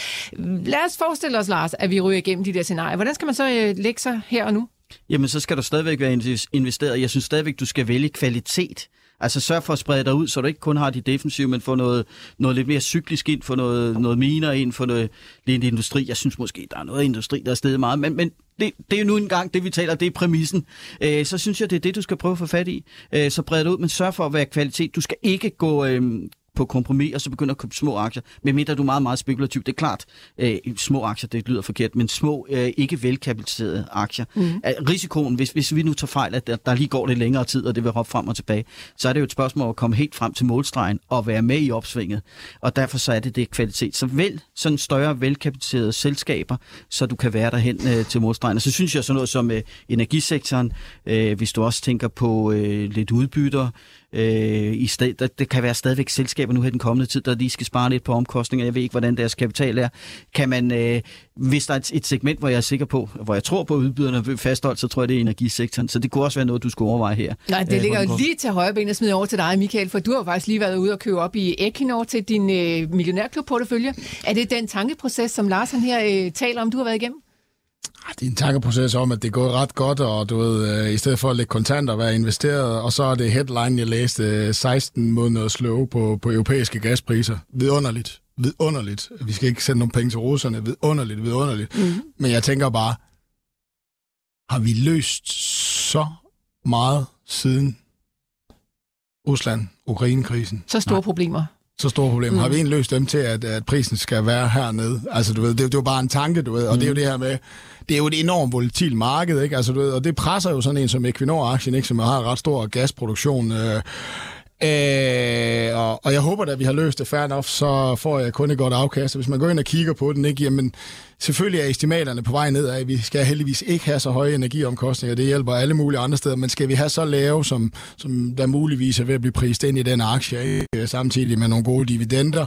Lad os forestille os, Lars, at vi ryger igennem de der scenarier. Hvordan skal man så øh, lægge sig her og nu? Jamen, så skal du stadigvæk være investeret. Jeg synes stadigvæk, du skal vælge kvalitet. Altså sørg for at sprede dig ud, så du ikke kun har de defensive, men få noget, noget lidt mere cyklisk ind, få noget, noget miner ind, få noget lidt industri. Jeg synes måske, der er noget industri, der er stedet meget, men, men det, det er nu engang det, vi taler, det er præmissen. Øh, så synes jeg, det er det, du skal prøve at få fat i. Øh, så bred det ud, men sørg for at være kvalitet. Du skal ikke gå, øh, på kompromis, og så begynder at købe små aktier, medmindre du er meget, meget spekulativ. Det er klart, øh, små aktier, det lyder forkert, men små, øh, ikke velkapitaliserede aktier. Mm. risikoen, hvis, hvis vi nu tager fejl, at der, der lige går lidt længere tid, og det vil hoppe frem og tilbage, så er det jo et spørgsmål at komme helt frem til målstregen og være med i opsvinget. Og derfor så er det det kvalitet. Så vælg sådan større velkapitaliserede selskaber, så du kan være derhen øh, til målstregen. Og så synes jeg sådan noget som øh, energisektoren, øh, hvis du også tænker på øh, lidt udbytter, Øh, i sted, der, det kan være stadigvæk selskaber nu her den kommende tid, der lige skal spare lidt på omkostninger. Jeg ved ikke, hvordan deres kapital er. Kan man, øh, hvis der er et, et segment, hvor jeg er sikker på, hvor jeg tror på udbyderne vil fastholdt, så tror jeg, det er energisektoren. Så det kunne også være noget, du skulle overveje her. Nej, det øh, ligger jo lige til højre ben at smide over til dig, Michael, for du har faktisk lige været ude og købe op i Equinor til din øh, millionærklub-portefølje. Er det den tankeproces, som Lars han her øh, taler om, du har været igennem? Ah, det er en tankeproces om, at det går ret godt, og du ved, øh, i stedet for at lægge kontanter og være investeret, og så er det headline, jeg læste, 16 øh, noget slow på, på europæiske gaspriser. Vidunderligt. Vidunderligt. Vi skal ikke sende nogle penge til russerne. Vidunderligt, vidunderligt. Mm. Men jeg tænker bare, har vi løst så meget siden Rusland, Ukraine-krisen? Så store Nej. problemer? Så store problemer. Mm. Har vi egentlig løst dem til, at, at prisen skal være hernede? Altså, du ved, det, det er jo bare en tanke, du ved, og mm. det er jo det her med, det er jo et enormt volatilt marked, ikke? Altså, du ved, og det presser jo sådan en som Equinor-aktien, ikke? som har en ret stor gasproduktion. Øh, Øh, og, og jeg håber da, at vi har løst det fair enough, så får jeg kun et godt afkast. Hvis man går ind og kigger på den, ikke, jamen, selvfølgelig er estimaterne på vej nedad. Vi skal heldigvis ikke have så høje energiomkostninger. Det hjælper alle mulige andre steder. Men skal vi have så lave, som, som der muligvis er ved at blive prist ind i den aktie, ikke? samtidig med nogle gode dividender,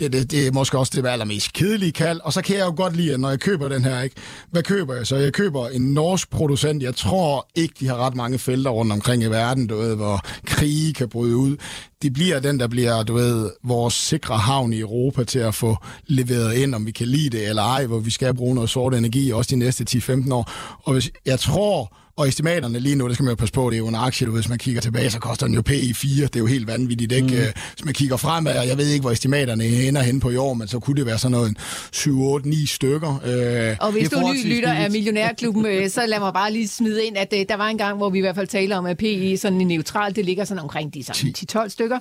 det, det, det er måske også det allermest kedelige kald. Og så kan jeg jo godt lide, at når jeg køber den her, ikke? hvad køber jeg så? Jeg køber en norsk producent. Jeg tror ikke, de har ret mange felter rundt omkring i verden, du ved, hvor krige kan bryde ud. Det bliver den, der bliver, du ved, vores sikre havn i Europa til at få leveret ind, om vi kan lide det eller ej, hvor vi skal bruge noget sort energi også de næste 10-15 år. Og hvis, jeg tror, og estimaterne lige nu, det skal man jo passe på, det er jo en aktie, du, hvis man kigger tilbage, så koster den jo PI 4. Det er jo helt vanvittigt, ikke? Mm. Øh, hvis man kigger fremad, og jeg ved ikke, hvor estimaterne ender hen på i år, men så kunne det være sådan noget 7, 8, 9 stykker. Øh, og hvis du ny lytter af Millionærklubben, øh, så lad mig bare lige smide ind, at der var en gang, hvor vi i hvert fald taler om, at PI sådan neutralt, det ligger sådan omkring de 10-12 stykker.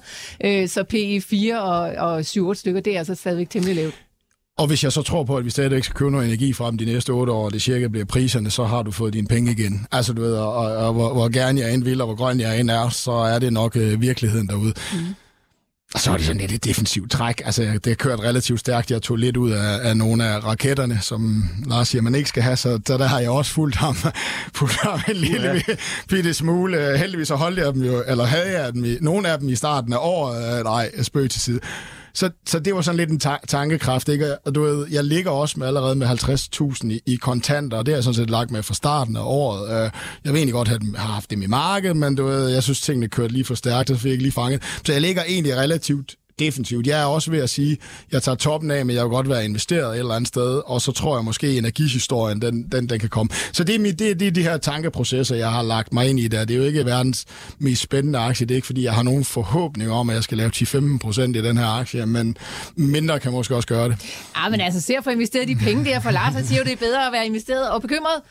Så PI 4 og, og 7-8 stykker, det er altså stadigvæk temmelig lavt. Og hvis jeg så tror på, at vi stadigvæk skal købe noget energi frem de næste otte år, og det cirka bliver priserne, så har du fået dine penge igen. Altså du ved, og, og, og hvor, hvor gerne jeg end vil, og hvor grøn jeg end er, så er det nok øh, virkeligheden derude. Mm. Og så er det sådan lidt et defensivt træk. Altså, det har kørt relativt stærkt. Jeg tog lidt ud af, af nogle af raketterne, som Lars siger, man ikke skal have. Så, så der har jeg også fulgt ham, fulgt ham en lille ja. bitte smule. Heldigvis så holdt jeg dem jo, eller havde jeg dem i, nogle af dem i starten af året. Nej, spøg til side. Så, så det var sådan lidt en ta- tankekraft, ikke? Og du ved, jeg ligger også med allerede med 50.000 i, i kontanter, og det har jeg sådan set lagt med fra starten af året. Øh, jeg vil egentlig godt have, have haft dem i markedet, men du ved, jeg synes, tingene kørte lige for stærkt, så fik jeg ikke lige fanget. Så jeg ligger egentlig relativt defensivt. Jeg er også ved at sige, jeg tager toppen af, men jeg vil godt være investeret et eller andet sted, og så tror jeg måske, at energihistorien, den, den, den kan komme. Så det er, mit, det, det er de her tankeprocesser, jeg har lagt mig ind i der. Det er jo ikke verdens mest spændende aktie. Det er ikke, fordi jeg har nogen forhåbning om, at jeg skal lave 10-15 procent i den her aktie, men mindre kan måske også gøre det. Ja, men altså, se at få investeret de penge der, for Lars siger jo, det er bedre at være investeret og bekymret.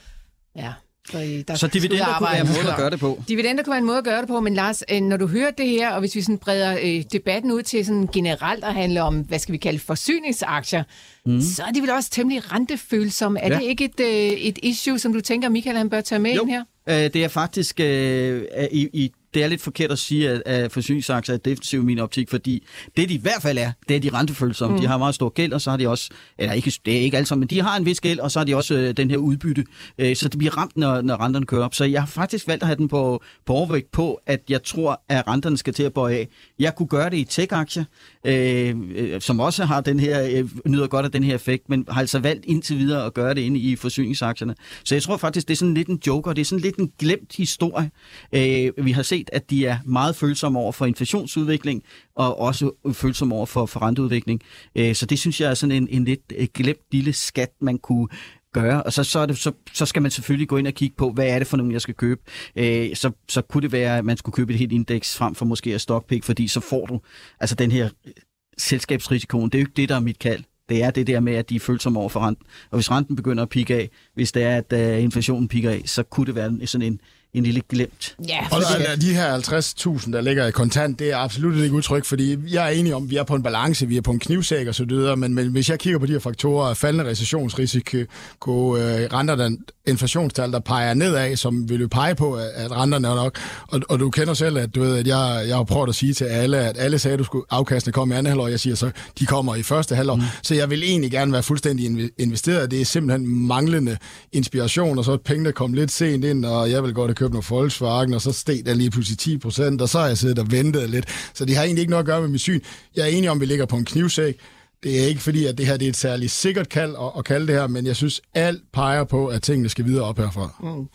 Ja, så, der så dividender kunne være en måde at gøre det på? Dividender kunne være en måde at gøre det på, men Lars, øh, når du hører det her, og hvis vi sådan breder øh, debatten ud til sådan generelt at handle om, hvad skal vi kalde forsyningsaktier, mm. så er de vel også temmelig rentefølsomme. Er ja. det ikke et, øh, et issue, som du tænker, Michael han bør tage med jo. ind her? Øh, det er faktisk øh, i, i det er lidt forkert at sige, at, at forsyningsaktier er defensive i min optik, fordi det de i hvert fald er, det er de rentefølsomme. Mm. De har meget stor gæld, og så har de også, eller ikke, det er ikke alt sammen, men de har en vis gæld, og så har de også øh, den her udbytte. Øh, så det bliver ramt, når, når renterne kører op. Så jeg har faktisk valgt at have den på, på overvægt på, at jeg tror, at renterne skal til at bøje af. Jeg kunne gøre det i tech-aktier, øh, øh, som også har den her, øh, nyder godt af den her effekt, men har altså valgt indtil videre at gøre det inde i forsyningsaktierne. Så jeg tror faktisk, det er sådan lidt en joker, det er sådan lidt en glemt historie. Øh, vi har set, at de er meget følsomme over for inflationsudvikling, og også følsomme over for, for renteudvikling. Øh, så det synes jeg er sådan en, en lidt øh, glemt lille skat, man kunne gøre. Og så, så, er det, så, så skal man selvfølgelig gå ind og kigge på, hvad er det for nogen, jeg skal købe. Øh, så, så kunne det være, at man skulle købe et helt indeks frem for måske at stockpick, fordi så får du altså den her øh, selskabsrisikoen. Det er jo ikke det, der er mit kald. Det er det der med, at de er følsomme over for renten. Og hvis renten begynder at pike af, hvis det er, at uh, inflationen piker af, så kunne det være sådan en, en lille glemt. Ja, og de, de her 50.000, der ligger i kontant, det er absolut ikke udtryk, fordi jeg er enig om, at vi er på en balance, vi er på en knivsæk og så videre, men, men hvis jeg kigger på de her faktorer, faldende recessionsrisiko, øh, renter, den inflationstal, der peger nedad, som vil jo pege på, at renterne er nok, og, og du kender selv, at, du ved, at jeg, jeg har prøvet at sige til alle, at alle sagde, at du skulle afkastene komme i anden halvår, jeg siger så, de kommer i første halvår, mm. så jeg vil egentlig gerne være fuldstændig investeret, det er simpelthen manglende inspiration, og så pengene kom lidt sent ind, og jeg vil godt købt noget Volkswagen, og så steg der lige pludselig 10 procent, og så har jeg siddet og ventet lidt. Så det har egentlig ikke noget at gøre med mit syn. Jeg er enig om, at vi ligger på en knivsæk. Det er ikke fordi, at det her det er et særligt sikkert kald at, at kalde det her, men jeg synes, alt peger på, at tingene skal videre op herfra. Mm.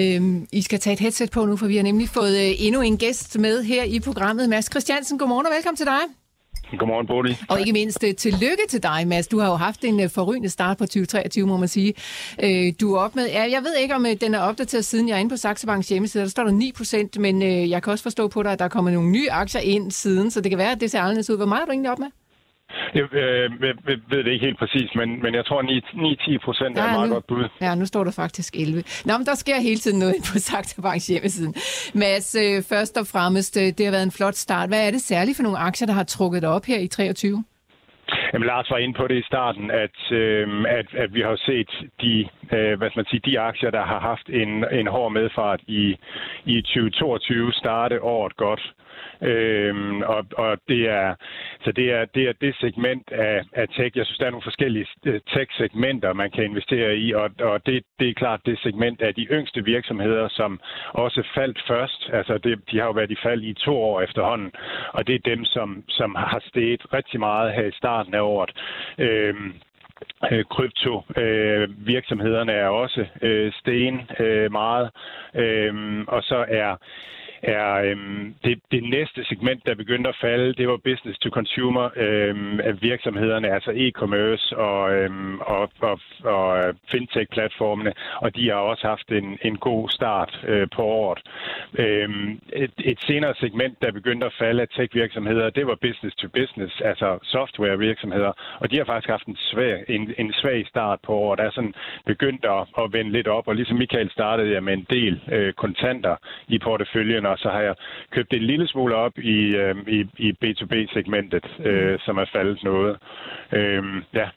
Øhm, I skal tage et headset på nu, for vi har nemlig fået øh, endnu en gæst med her i programmet. Mads Christiansen, godmorgen og velkommen til dig. Godmorgen, Bodil. Og ikke mindst øh, tillykke til dig, Mads. Du har jo haft en øh, forrygende start på 2023, må man sige. Øh, du er op med, ja, jeg ved ikke, om den er opdateret siden jeg er inde på Saxo Banks hjemmeside. Der står der 9 procent, men jeg kan også forstå på dig, at der er kommet nogle nye aktier ind siden, så det kan være, at det ser anderledes ud. Hvor meget er du egentlig op med? Jeg øh, ved, ved det ikke helt præcis, men, men jeg tror 9-10 procent er et meget nu, godt bud. Ja, nu står der faktisk 11. Nå, men der sker hele tiden noget på Saxo Banks hjemmesiden. Mads, øh, først og fremmest, øh, det har været en flot start. Hvad er det særligt for nogle aktier, der har trukket op her i 23? Jamen, Lars var inde på det i starten, at, øh, at, at vi har set de, øh, hvad skal man sige, de aktier, der har haft en, en hård medfart i, i 2022, starte året godt. Øhm, og, og det er så det er det er det segment af, af tech. Jeg synes der er nogle forskellige øh, tech segmenter man kan investere i og, og det, det er klart det segment af de yngste virksomheder som også faldt først. Altså det, de har jo været i fald i to år efterhånden og det er dem som som har steget rigtig meget her i starten af året. Øhm, øh, krypto øh, virksomhederne er også øh, sten øh, meget øh, og så er er øhm, det, det næste segment, der begyndte at falde, det var business to consumer øhm, af virksomhederne, altså e-commerce og, øhm, og, og, og øh, fintech-platformene, og de har også haft en, en god start øh, på året. Øhm, et, et senere segment, der begyndte at falde af tech-virksomheder, det var business to business, altså software-virksomheder, og de har faktisk haft en svag, en, en svag start på året, der er sådan begyndt at, at vende lidt op, og ligesom Michael startede jeg med en del øh, kontanter i porteføljen, og så har jeg købt en lille smule op i, øh, i, i B2B-segmentet, øh, som er faldet noget. Øh, ja.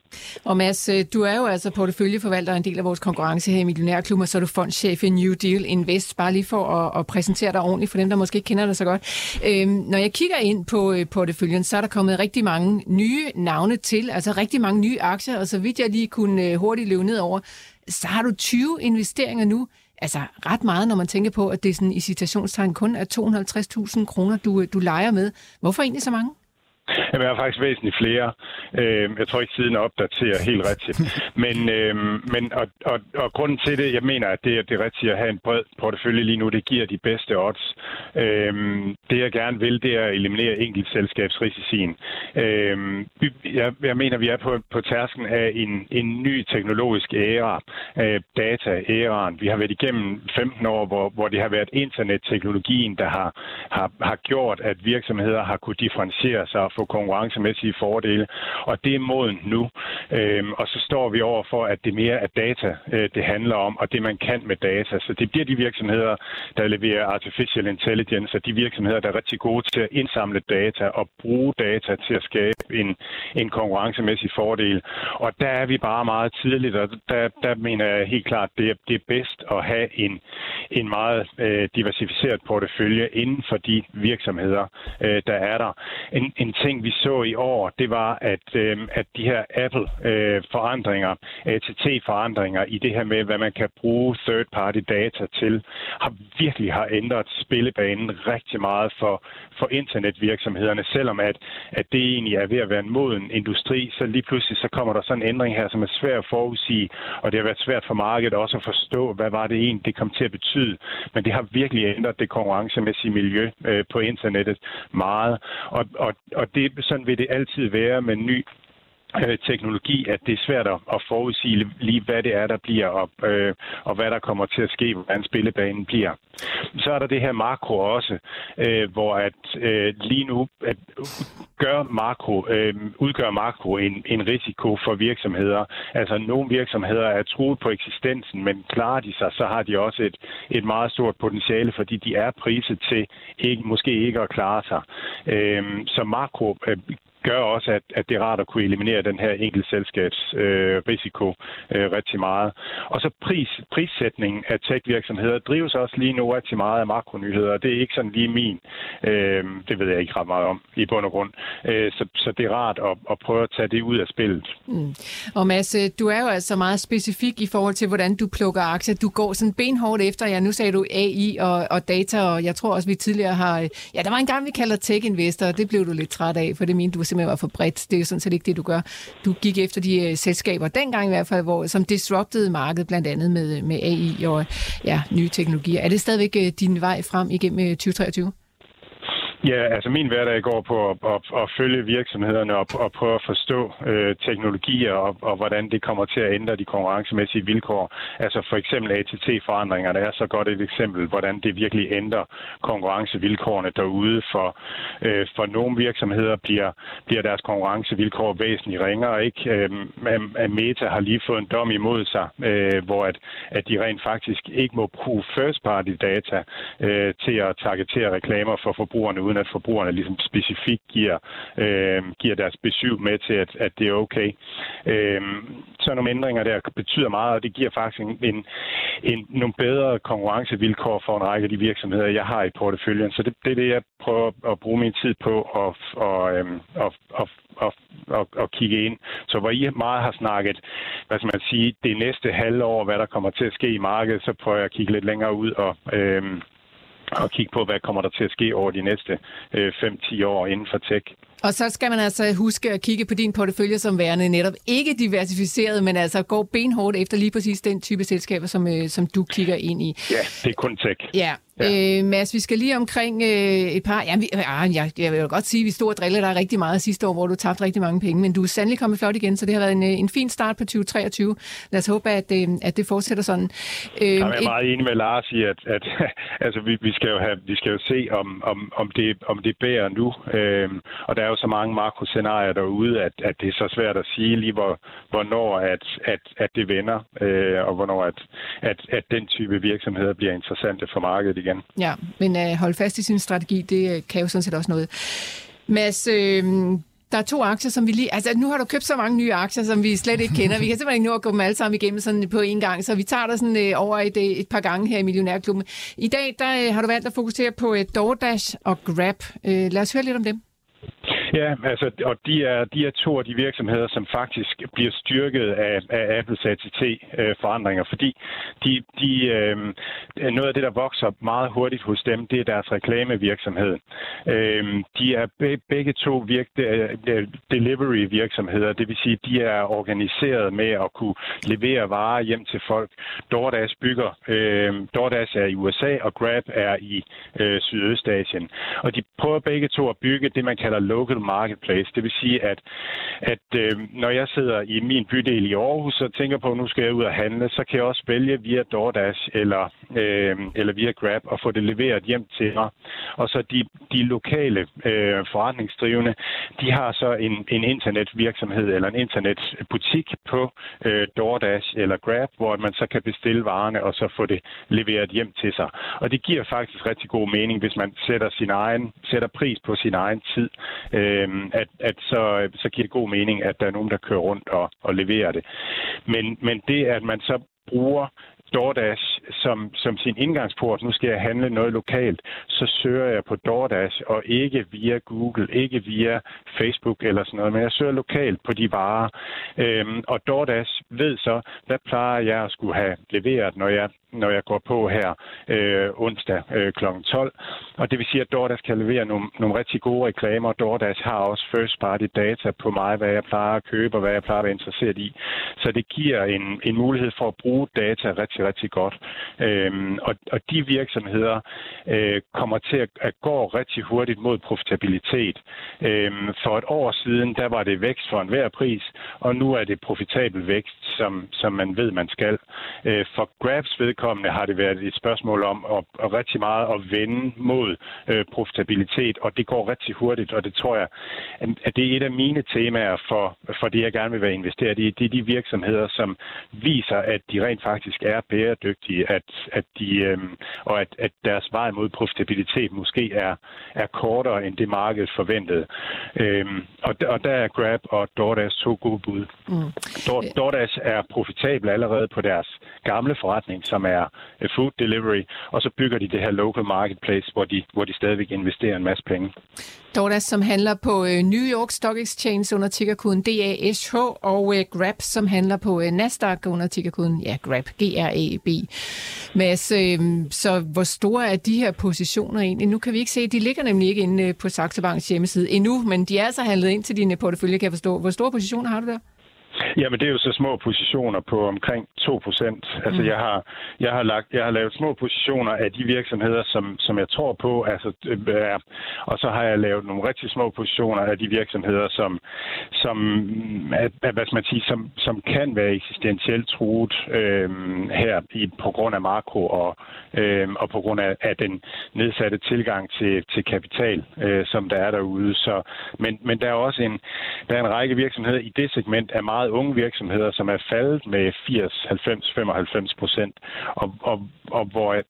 Og Mads, øh, du er jo altså porteføljeforvalter en del af vores konkurrence her i Millionærklub, og så er du fondschef i New Deal Invest, bare lige for at, at præsentere dig ordentligt for dem, der måske ikke kender dig så godt. Øh, når jeg kigger ind på øh, porteføljen, så er der kommet rigtig mange nye navne til, altså rigtig mange nye aktier, og så vidt jeg lige kunne hurtigt løbe ned over, så har du 20 investeringer nu altså ret meget, når man tænker på, at det er sådan i citationstegn kun er 250.000 kroner, du, øh, du leger med. Hvorfor egentlig så mange? Jamen, jeg har faktisk væsentligt flere. Øh, jeg tror ikke, siden er opdateret helt rigtigt. Men, øh, men og, og, og grunden til det, jeg mener, at det, at det rigtige at have en bred portefølje lige nu, det giver de bedste odds. Øh, det, jeg gerne vil, det er at eliminere enkeltselskabsrisicien. Øh, jeg, jeg mener, vi er på, på tærsken af en, en ny teknologisk æra, øh, data-æraen. Vi har været igennem 15 år, hvor, hvor det har været internetteknologien, der har, har, har gjort, at virksomheder har kunne differentiere sig og få konkurrencemæssige fordele, og det er moden nu. Øhm, og så står vi over for, at det mere er data, øh, det handler om, og det man kan med data. Så det bliver de virksomheder, der leverer artificial intelligence, og de virksomheder, der er rigtig gode til at indsamle data og bruge data til at skabe en, en konkurrencemæssig fordel. Og der er vi bare meget tidligt, og der, der mener jeg helt klart, det er, det er bedst at have en, en meget øh, diversificeret portefølje inden for de virksomheder, øh, der er der. En, en ting, vi så i år, det var, at, øh, at de her Apple-forandringer, øh, ATT-forandringer i det her med, hvad man kan bruge third-party data til, har virkelig har ændret spillebanen rigtig meget for, for internetvirksomhederne. Selvom at, at det egentlig er ved at være en moden industri, så lige pludselig så kommer der sådan en ændring her, som er svær at forudsige, og det har været svært for markedet også at forstå, hvad var det egentlig, det kom til at betyde. Men det har virkelig ændret det konkurrencemæssige miljø øh, på internettet meget. Og, og, og det, sådan vil det altid være med ny øh, teknologi, at det er svært at forudsige lige, hvad det er, der bliver, og, øh, og hvad der kommer til at ske, hvordan spillebanen bliver. Så er der det her makro også, øh, hvor at øh, lige nu at gør makro, øh, udgør makro en, en risiko for virksomheder. Altså nogle virksomheder er truet på eksistensen, men klarer de sig, så har de også et, et meget stort potentiale, fordi de er priset til ikke, måske ikke at klare sig. Øh, så makro øh, gør også, at, at det er rart at kunne eliminere den her enkelt selskabs øh, risiko øh, rigtig meget. Og så pris, prissætningen af tech-virksomheder drives også lige nu rigtig meget af makronyheder. Det er ikke sådan lige min. Øh, det ved jeg ikke ret meget om i bund og grund. Øh, så, så det er rart at, at prøve at tage det ud af spillet. Mm. Og Mads, øh, du er jo altså meget specifik i forhold til, hvordan du plukker aktier. Du går sådan benhårdt efter, ja, nu sagde du AI og, og data, og jeg tror også, vi tidligere har... Øh, ja, der var en gang, vi kalder tech-investor, og det blev du lidt træt af, for det mente du simpelthen var for bredt. Det er jo sådan set ikke det, du gør. Du gik efter de øh, selskaber, dengang i hvert fald, hvor, som disruptede markedet, blandt andet med, øh, med AI og ja, nye teknologier. Er det stadigvæk øh, din vej frem igennem øh, 2023? Ja, altså min hverdag går på at, at, at følge virksomhederne og, og prøve at forstå øh, teknologier og, og hvordan det kommer til at ændre de konkurrencemæssige vilkår. Altså for eksempel ATT-forandringerne er så godt et eksempel, hvordan det virkelig ændrer konkurrencevilkårene derude. For, øh, for nogle virksomheder bliver, bliver deres konkurrencevilkår væsentligt ringere. Ikke? Øh, Meta har lige fået en dom imod sig, øh, hvor at, at de rent faktisk ikke må bruge first-party data øh, til at targetere reklamer for forbrugerne uden at forbrugerne ligesom specifikt giver, øh, giver deres besøg med til, at, at det er okay. Øh, så nogle ændringer der betyder meget, og det giver faktisk en, en, en, nogle bedre konkurrencevilkår for en række af de virksomheder, jeg har i porteføljen. Så det, det er det, jeg prøver at bruge min tid på og, og, øhm, og, og, og, og, og kigge ind. Så hvor I meget har snakket, hvad skal man sige, det næste halve år, hvad der kommer til at ske i markedet, så prøver jeg at kigge lidt længere ud og, øhm, og kigge på, hvad kommer der til at ske over de næste øh, 5-10 år inden for tech. Og så skal man altså huske at kigge på din portefølje som værende netop ikke diversificeret, men altså går benhårdt efter lige præcis den type selskaber, som, øh, som du kigger ind i. Ja, det er kun tech. Ja, Ja. Øh, Mads, vi skal lige omkring øh, et par... Ja, vi, ja, jeg, jeg vil godt sige, at vi stod og drillede dig rigtig meget sidste år, hvor du tabte rigtig mange penge, men du er sandelig kommet flot igen, så det har været en, øh, en fin start på 2023. Lad os håbe, at, øh, at det fortsætter sådan. Øh, jeg er meget enig med Lars i, at, at altså, vi, vi, skal jo have, vi skal jo se, om, om, om, det, om det bærer nu. Øh, og der er jo så mange makroscenarier derude, at, at det er så svært at sige lige, hvor, hvornår at, at, at det vender, øh, og hvornår at, at, at den type virksomheder bliver interessante for markedet igen. Ja, men øh, at holde fast i sin strategi, det øh, kan jo sådan set også noget. Mads, øh, der er to aktier, som vi lige... Altså, nu har du købt så mange nye aktier, som vi slet ikke kender. Vi kan simpelthen ikke nå at gå dem alle sammen igennem sådan på en gang, så vi tager dig sådan øh, over et, øh, et par gange her i Millionærklubben. I dag, der øh, har du valgt at fokusere på øh, DoorDash og Grab. Øh, lad os høre lidt om dem. Ja, altså, og de er, de er to af de virksomheder, som faktisk bliver styrket af, af Apples ATT-forandringer, øh, fordi de, de, øh, noget af det, der vokser meget hurtigt hos dem, det er deres reklamevirksomhed. Øh, de er begge to virk, delivery-virksomheder, det vil sige, de er organiseret med at kunne levere varer hjem til folk. DoorDash bygger, øh, DoorDash er i USA, og Grab er i øh, Sydøstasien. Og de prøver begge to at bygge det, man kalder local marketplace. Det vil sige, at, at øh, når jeg sidder i min bydel i Aarhus og tænker på, at nu skal jeg ud og handle, så kan jeg også vælge via DoorDash eller, øh, eller via Grab og få det leveret hjem til mig. Og så de, de lokale øh, forretningsdrivende, de har så en, en internetvirksomhed eller en internetbutik på øh, DoorDash eller Grab, hvor man så kan bestille varerne og så få det leveret hjem til sig. Og det giver faktisk rigtig god mening, hvis man sætter sin egen sætter pris på sin egen tid øh, Øhm, at, at så, så giver det god mening, at der er nogen, der kører rundt og, og leverer det. Men, men det, at man så bruger DoorDash som, som sin indgangsport, nu skal jeg handle noget lokalt, så søger jeg på DoorDash og ikke via Google, ikke via Facebook eller sådan noget, men jeg søger lokalt på de varer. Øhm, og DoorDash ved så, hvad plejer jeg at skulle have leveret, når jeg når jeg går på her øh, onsdag øh, kl. 12. Og det vil sige, at DoorDash kan levere nogle, nogle rigtig gode reklamer. DoorDash har også first party data på mig, hvad jeg plejer at købe og hvad jeg plejer at være interesseret i. Så det giver en, en mulighed for at bruge data rigtig, rigtig godt. Øhm, og, og de virksomheder øh, kommer til at, at gå rigtig hurtigt mod profitabilitet. Øhm, for et år siden, der var det vækst for enhver pris, og nu er det profitabel vækst, som, som man ved, man skal. Øh, for Grabs vedkommende har det været et spørgsmål om at, at rigtig meget at vende mod øh, profitabilitet, og det går rigtig hurtigt, og det tror jeg, at det er et af mine temaer for, for det, jeg gerne vil være investeret i. Det er de virksomheder, som viser, at de rent faktisk er bæredygtige, at, at de, øh, og at, at deres vej mod profitabilitet måske er, er kortere end det markedet forventede. Øh, og, og der er Grab og DoorDash to gode bud. Mm. DoorDash er profitabel allerede på deres gamle forretning, som er øh, food delivery, og så bygger de det her local marketplace, hvor de, hvor de stadigvæk investerer en masse penge. DoorDash, som handler på øh, New York Stock Exchange under tickerkoden DASH, og øh, Grab, som handler på Nasdaq under tickerkoden ja, Grab, AB. Mads, øh, så hvor store er de her positioner egentlig? Nu kan vi ikke se, de ligger nemlig ikke inde øh, på Saxo Banks hjemmeside endnu, men de er altså handlet ind til dine portefølje, kan jeg forstå. Hvor store positioner har du der? Jamen, det er jo så små positioner på omkring 2 procent. Altså, mm. jeg, har, jeg, har lagt, jeg har lavet små positioner af de virksomheder, som, som jeg tror på, altså, øh, og så har jeg lavet nogle rigtig små positioner af de virksomheder, som, som, er, hvad skal man sige, som, som kan være eksistentielt truet øh, her i, på grund af makro og, øh, og på grund af, af den nedsatte tilgang til, til kapital, øh, som der er derude. Så, men, men der er også en, der er en række virksomheder i det segment af meget unge virksomheder, som er faldet med 80, 90, 95 procent, og, og, og hvor, jeg,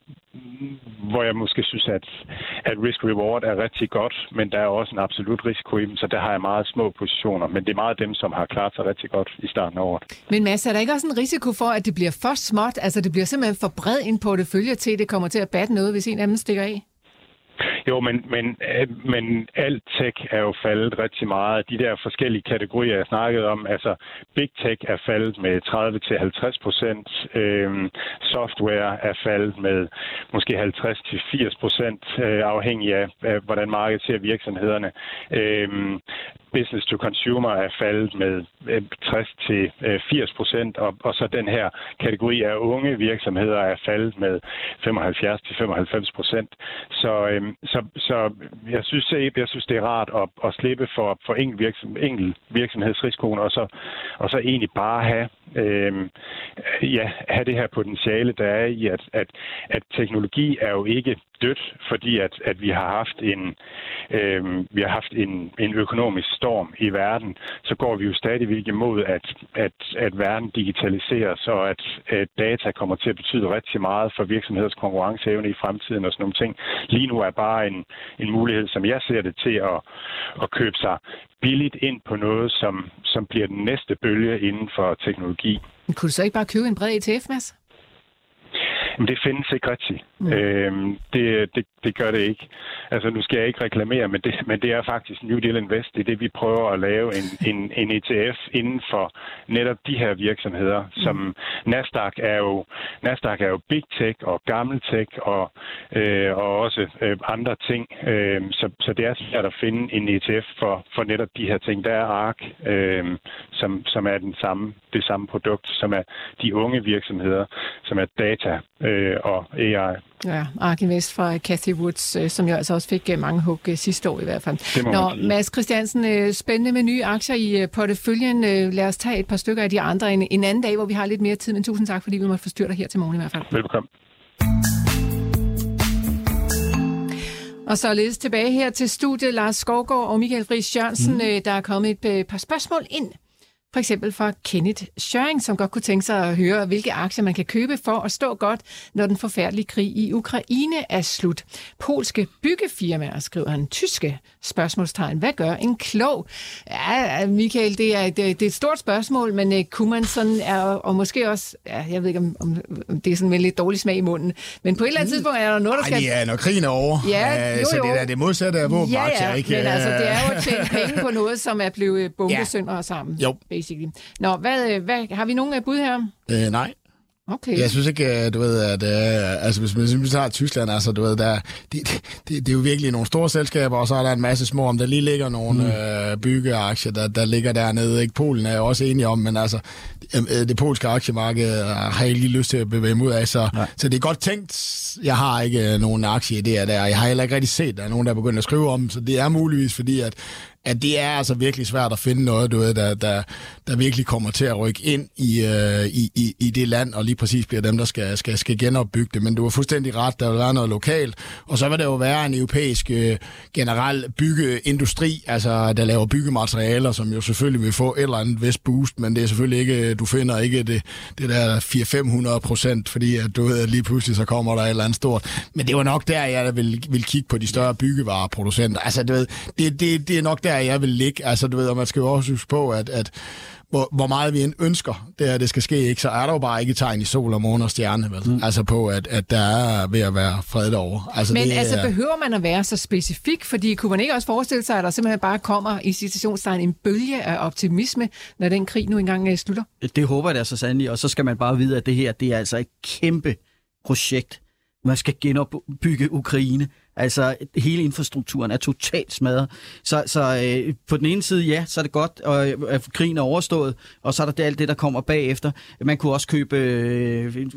hvor jeg måske synes, at, at risk-reward er rigtig godt, men der er også en absolut risiko i dem, så der har jeg meget små positioner, men det er meget dem, som har klaret sig rigtig godt i starten af året. Men Mads, er der ikke også en risiko for, at det bliver for småt? Altså, det bliver simpelthen for bred en portefølje til, at det kommer til at batte noget, hvis en af dem stikker af? Jo, men, men, øh, men alt tech er jo faldet rigtig meget. De der forskellige kategorier, jeg snakkede om, altså big tech er faldet med 30-50 procent. Øhm, software er faldet med måske 50-80 procent, øh, afhængig af, af, hvordan markedet ser virksomhederne. Øhm, business to consumer er faldet med øh, 60-80 øh, procent, og, og så den her kategori af unge virksomheder er faldet med 75-95 procent. Så, øhm, så, så jeg synes, jeg synes, det er rart at, at slippe for, for enkelt, virksom, enkelt virksomhedsrisikoen, og så, og så egentlig bare have, øh, ja, have det her potentiale, der er i, at, at, at teknologi er jo ikke dødt, fordi at, at vi har haft en øh, vi har haft en, en økonomisk storm i verden, så går vi jo stadigvæk imod, at, at, at verden digitaliseres, og at, at data kommer til at betyde rigtig meget for virksomheders konkurrenceevne i fremtiden og sådan nogle ting. Lige nu er bare en, en mulighed, som jeg ser det, til at, at købe sig billigt ind på noget, som, som bliver den næste bølge inden for teknologi. Men kunne du så ikke bare købe en bred ETF, Mads? Men det findes ikke rigtigt. Mm. Øhm, det, det, det gør det ikke. Altså, nu skal jeg ikke reklamere, men det, men det er faktisk New Deal Invest. Det er det, vi prøver at lave en, en, en ETF inden for netop de her virksomheder, mm. som Nasdaq er jo, Nasdaq er jo big tech og gammel tech og, øh, og også øh, andre ting. Øh, så, så det er svært at finde en ETF for, for netop de her ting. Der er ARK, øh, som, som er den samme, det samme produkt, som er de unge virksomheder, som er data øh, og AI. Ja, Ark Invest fra Cathy Woods, øh, som jo altså også fik øh, mange hug øh, sidste år i hvert fald. Nå, Mads Christiansen, spændende med nye aktier i porteføljen. Lad os tage et par stykker af de andre en, en anden dag, hvor vi har lidt mere tid, men tusind tak, fordi vi måtte forstyrre dig her til morgen i hvert fald. Velkommen. Og således tilbage her til studiet, Lars Skovgaard og Michael Friis Jørgensen. Mm. Der er kommet et par spørgsmål ind for eksempel fra Kenneth Schøring, som godt kunne tænke sig at høre, hvilke aktier man kan købe for at stå godt, når den forfærdelige krig i Ukraine er slut. Polske byggefirmaer, skriver han, tyske spørgsmålstegn. Hvad gør en klog? Ja, Michael, det er, det, det er et stort spørgsmål, men uh, kunne man sådan, er, og måske også, ja, jeg ved ikke, om, om, om det er sådan med lidt dårlig smag i munden, men på et eller andet mm. tidspunkt er der noget, der skal... Ej, når krigen er over. Ja, jo, så jo. det er det modsatte af våbenaktier, ja, ja, ikke? men altså, det er jo at tjene penge på noget, som er blevet bombesønder ja. sammen. Jo, basically. Nå, hvad, øh, hvad, har vi nogen øh, bud her? Øh, nej. Okay. Jeg synes ikke, øh, du ved, at uh, altså, hvis man hvis tager Tyskland, altså, du ved, der, det, det, det, er jo virkelig nogle store selskaber, og så er der en masse små, om der lige ligger nogle mm. uh, byggeaktier, der, der ligger dernede. Ikke? Polen er jeg også enig om, men altså, det polske aktiemarked har jeg ikke lige lyst til at bevæge mig ud af, så, så det er godt tænkt. Jeg har ikke nogen aktieidéer der, jeg har heller ikke rigtig set, at der er nogen, der er begyndt at skrive om, så det er muligvis fordi, at at det er altså virkelig svært at finde noget, du ved, der, der, der virkelig kommer til at rykke ind i, øh, i, i, i det land, og lige præcis bliver dem, der skal, skal, skal genopbygge det. Men du har fuldstændig ret, der vil være noget lokalt, og så vil der jo være en europæisk øh, generel byggeindustri, altså der laver byggematerialer, som jo selvfølgelig vil få et eller andet vist boost, men det er selvfølgelig ikke, du finder ikke det, det der 400-500 procent, fordi at du ved, at lige pludselig så kommer der et eller andet stort. Men det var nok der, jeg vil, vil kigge på de større byggevareproducenter. Altså, du ved, det, det, det er nok der, der, jeg vil ligge. Altså, du ved, og man skal jo også huske på, at, at hvor, hvor meget vi end ønsker, det er, det skal ske, ikke, så er der jo bare ikke tegn i sol og måne og stjerne, vel? Mm. Altså på, at, at der er ved at være fred derovre. Altså, Men det, altså, er... behøver man at være så specifik? Fordi kunne man ikke også forestille sig, at der simpelthen bare kommer i situationstegn en bølge af optimisme, når den krig nu engang uh, slutter? Det håber jeg da så sandelig, og så skal man bare vide, at det her, det er altså et kæmpe projekt. Man skal genopbygge Ukraine Altså, hele infrastrukturen er totalt smadret. Så, så øh, på den ene side, ja, så er det godt, og, øh, at krigen er overstået, og så er der det, alt det, der kommer bagefter. Man kunne også købe øh,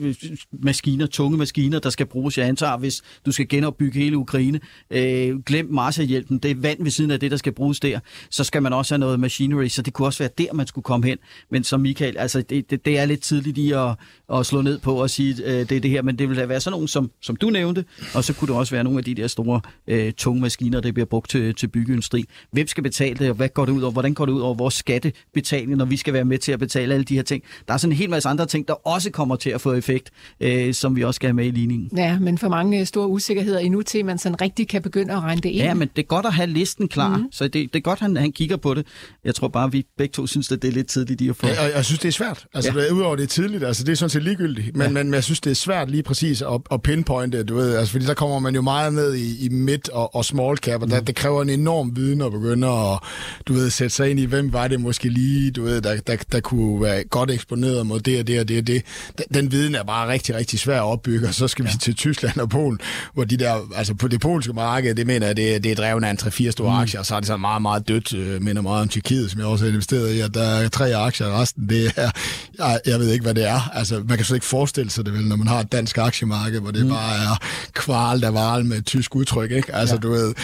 maskiner, tunge maskiner, der skal bruges, jeg antager, hvis du skal genopbygge hele Ukraine. Øh, glem Marshallhjælpen, det er vand ved siden af det, der skal bruges der. Så skal man også have noget machinery, så det kunne også være der, man skulle komme hen. Men som Michael, altså, det, det, det er lidt tidligt i at, at slå ned på og sige, øh, det er det her, men det vil da være sådan nogen, som, som du nævnte, og så kunne det også være nogle af de der store øh, tunge maskiner, der bliver brugt til, til byggeindustri. Hvem skal betale det, og hvad går det ud over? Hvordan går det ud over vores skattebetaling, når vi skal være med til at betale alle de her ting? Der er sådan en hel masse andre ting, der også kommer til at få effekt, øh, som vi også skal have med i ligningen. Ja, men for mange øh, store usikkerheder endnu til, man sådan rigtig kan begynde at regne det ind. Ja, men det er godt at have listen klar, mm. så det, det er godt, at han, han kigger på det. Jeg tror bare, at vi begge to synes, at det er lidt tidligt i at få... Ja, og jeg synes, det er svært. Altså, ja. udover det er tidligt, altså, det er sådan set ligegyldigt. Men, ja. men, men jeg synes, det er svært lige præcis at, at pinpointe, du ved, altså, fordi der kommer man jo meget ned i, i midt- og, og small cap, og der, mm. det kræver en enorm viden at begynde at, du ved, sætte sig ind i, hvem var det måske lige, du ved, der, der, der kunne være godt eksponeret mod det og det og det og det. Den, den viden er bare rigtig, rigtig svær at opbygge, og så skal ja. vi til Tyskland og Polen, hvor de der, altså på det polske marked, det mener jeg, det, det er drevet af en 3-4 store mm. aktier, og så er det sådan meget, meget dødt, øh, minder meget om Tyrkiet, som jeg også har investeret i, at der er tre aktier, og resten, det er, jeg, jeg ved ikke, hvad det er. Altså, man kan slet ikke forestille sig det vel, når man har et dansk aktiemarked, hvor det mm. bare er kval, der var med et tysk udtryk, ikke? Altså, ja. du ved,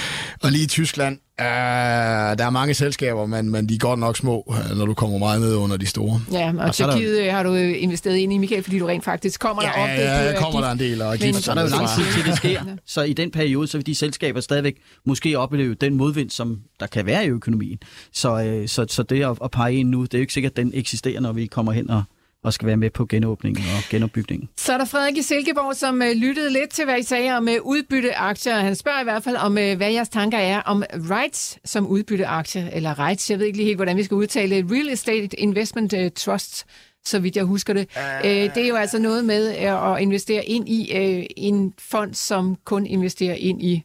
og lige i Tyskland, Uh, der er mange selskaber, men, men de er godt nok små, øh, når du kommer meget ned under de store. Ja, og, og Tyrkiet der... Øh, har du investeret ind i, Michael, fordi du rent faktisk kommer ja, der op. Ja, ja, kommer der en del. Og men, så er der jo lang tid til det sker. Så i den periode, så vil de selskaber stadigvæk måske opleve den modvind, som der kan være i økonomien. Så, så, så det at, at pege ind nu, det er jo ikke sikkert, at den eksisterer, når vi kommer hen og, og skal være med på genåbningen og genopbygningen. Så er der Frederik i Silkeborg, som uh, lyttede lidt til, hvad I sagde om uh, udbytteaktier. Han spørger i hvert fald om, uh, hvad jeres tanker er om rights som udbytteaktie, eller rights, jeg ved ikke lige helt, hvordan vi skal udtale det. Real Estate Investment Trust, så vidt jeg husker det. Uh, det er jo altså noget med at investere ind i en fond, som kun investerer ind i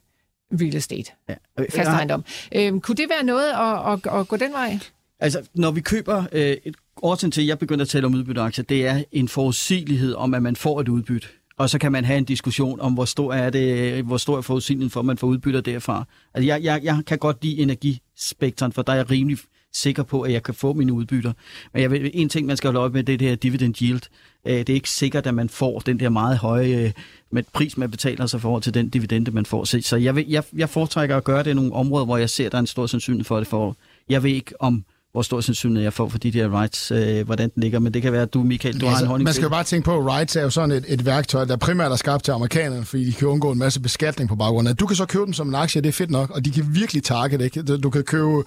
real estate, ja. fast ejendom. Uh, kunne det være noget at, at, at gå den vej? Altså, når vi køber øh, et årsagen til, at jeg begyndte at tale om udbytteaktier, det er en forudsigelighed om, at man får et udbytte. Og så kan man have en diskussion om, hvor stor er det, hvor stor er forudsigeligheden for, at man får udbytter derfra. Altså, jeg, jeg, jeg kan godt lide energispektren, for der er jeg rimelig sikker på, at jeg kan få mine udbytter. Men jeg vil, en ting, man skal holde op med, det er det her dividend yield. Øh, det er ikke sikkert, at man får den der meget høje øh, med pris, man betaler sig forhold til den dividende, man får. Så jeg, vil, jeg, jeg foretrækker at gøre det i nogle områder, hvor jeg ser, at der er en stor sandsynlighed for det. For jeg ved ikke, om hvor stor sandsynlighed jeg får for de der rights, øh, hvordan den ligger. Men det kan være, at du, Michael, du altså, har en holdning Man skal jo bare tænke på, at rights er jo sådan et, et værktøj, der primært er skabt til amerikanerne, fordi de kan undgå en masse beskatning på baggrund af. Du kan så købe dem som en aktie, det er fedt nok, og de kan virkelig target, ikke? Du kan købe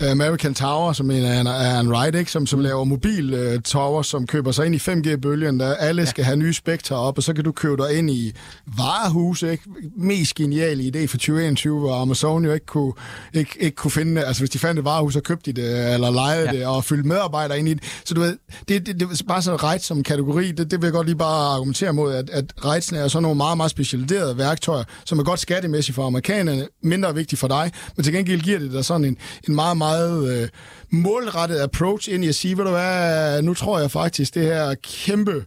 American Tower, som en, er, en, er en ride, ikke? Som, som laver mobil uh, tower, som køber sig ind i 5G-bølgen, der alle skal ja. have nye spektre op, og så kan du købe dig ind i varehuse, ikke? Mest geniale idé for 2021, hvor Amazon jo ikke kunne, ikke, ikke kunne finde Altså, hvis de fandt et varehus, så købte de det, eller lejede ja. det, og fyldte medarbejdere ind i det. Så du ved, det, det, det er bare sådan ride som kategori, det, det vil jeg godt lige bare argumentere mod, at, at rides er sådan nogle meget, meget specialiserede værktøjer, som er godt skattemæssigt for amerikanerne, mindre vigtigt for dig, men til gengæld giver det dig sådan en, en meget, meget meget øh, målrettet approach ind i at sige, ved du hvad, nu tror jeg faktisk, det her kæmpe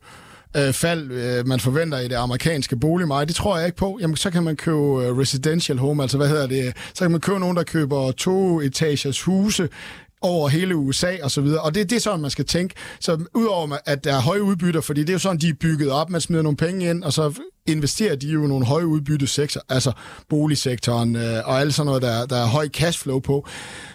øh, fald, øh, man forventer i det amerikanske boligmarked. Det tror jeg ikke på. Jamen, så kan man købe øh, residential home, altså hvad hedder det? Så kan man købe nogen, der køber to etagers huse over hele USA og så videre. Og det, det er sådan, man skal tænke. Så udover at der er høje udbytter, fordi det er jo sådan, de er bygget op, man smider nogle penge ind, og så investerer de jo nogle høje udbyttesektor, altså boligsektoren øh, og alt sådan noget, der, der er høj cashflow på,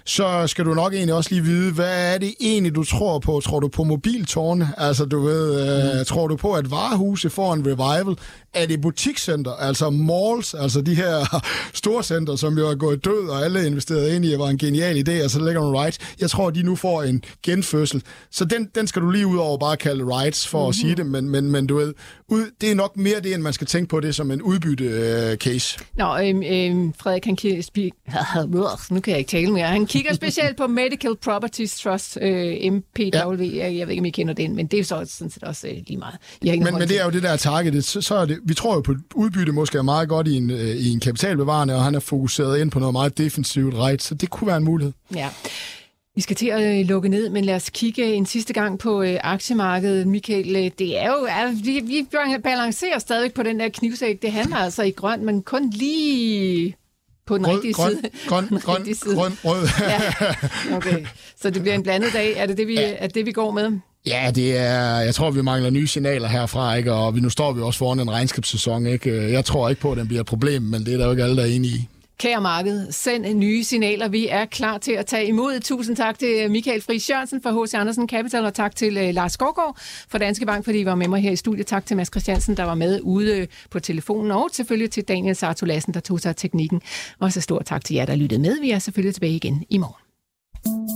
så skal du nok egentlig også lige vide, hvad er det egentlig, du tror på? Tror du på mobiltårne? Altså, du ved, øh, mm. tror du på, at varehuse får en revival? Er det butikscenter, altså malls, altså de her storcenter, som jo er gået død, og alle investeret ind i, at var en genial idé, og så ligger nogle rights. Jeg tror, de nu får en genfødsel. Så den, den skal du lige ud over bare kalde rights for mm-hmm. at sige det, men, men, men du ved, ud, det er nok mere det, end man skal tænke på det som en udbytte-case. Øh, Nå, øhm, øhm, Frederik, han kigger... nu kan jeg ikke tale mere. Han kigger specielt på Medical Properties Trust, øh, MPW. Ja. Jeg, ved ikke, om I kender den, men det er så sådan set også øh, lige meget. Men, men det er jo det der targetet. Så, så er det, vi tror jo på udbytte måske er meget godt i en, øh, i en kapitalbevarende, og han er fokuseret ind på noget meget defensivt right, så det kunne være en mulighed. Ja. Vi skal til at øh, lukke ned, men lad os kigge en sidste gang på øh, aktiemarkedet. Michael, øh, det er jo, er, vi, vi balancerer stadig på den der knivsæk. Det handler altså i grøn, men kun lige på den Rød, rigtige grøn, side. grøn, grøn, rigtige side. grøn, rød. Ja, okay. Så det bliver en blandet dag. Er det det, vi, ja. er det, det, vi går med? Ja, det er, jeg tror, vi mangler nye signaler herfra, ikke? og vi, nu står vi også foran en regnskabssæson. Ikke? Jeg tror ikke på, at den bliver et problem, men det er der jo ikke alle, der er enige i. Kære marked, send nye signaler. Vi er klar til at tage imod. Tusind tak til Michael Friis Jørgensen fra H.C. Andersen Capital, og tak til øh, Lars Skovgaard fra Danske Bank, fordi I var med mig her i studiet. Tak til Mads Christiansen, der var med ude øh, på telefonen, og selvfølgelig til Daniel Sarto Lassen, der tog sig af teknikken. Og så stor tak til jer, der lyttede med. Vi er selvfølgelig tilbage igen i morgen.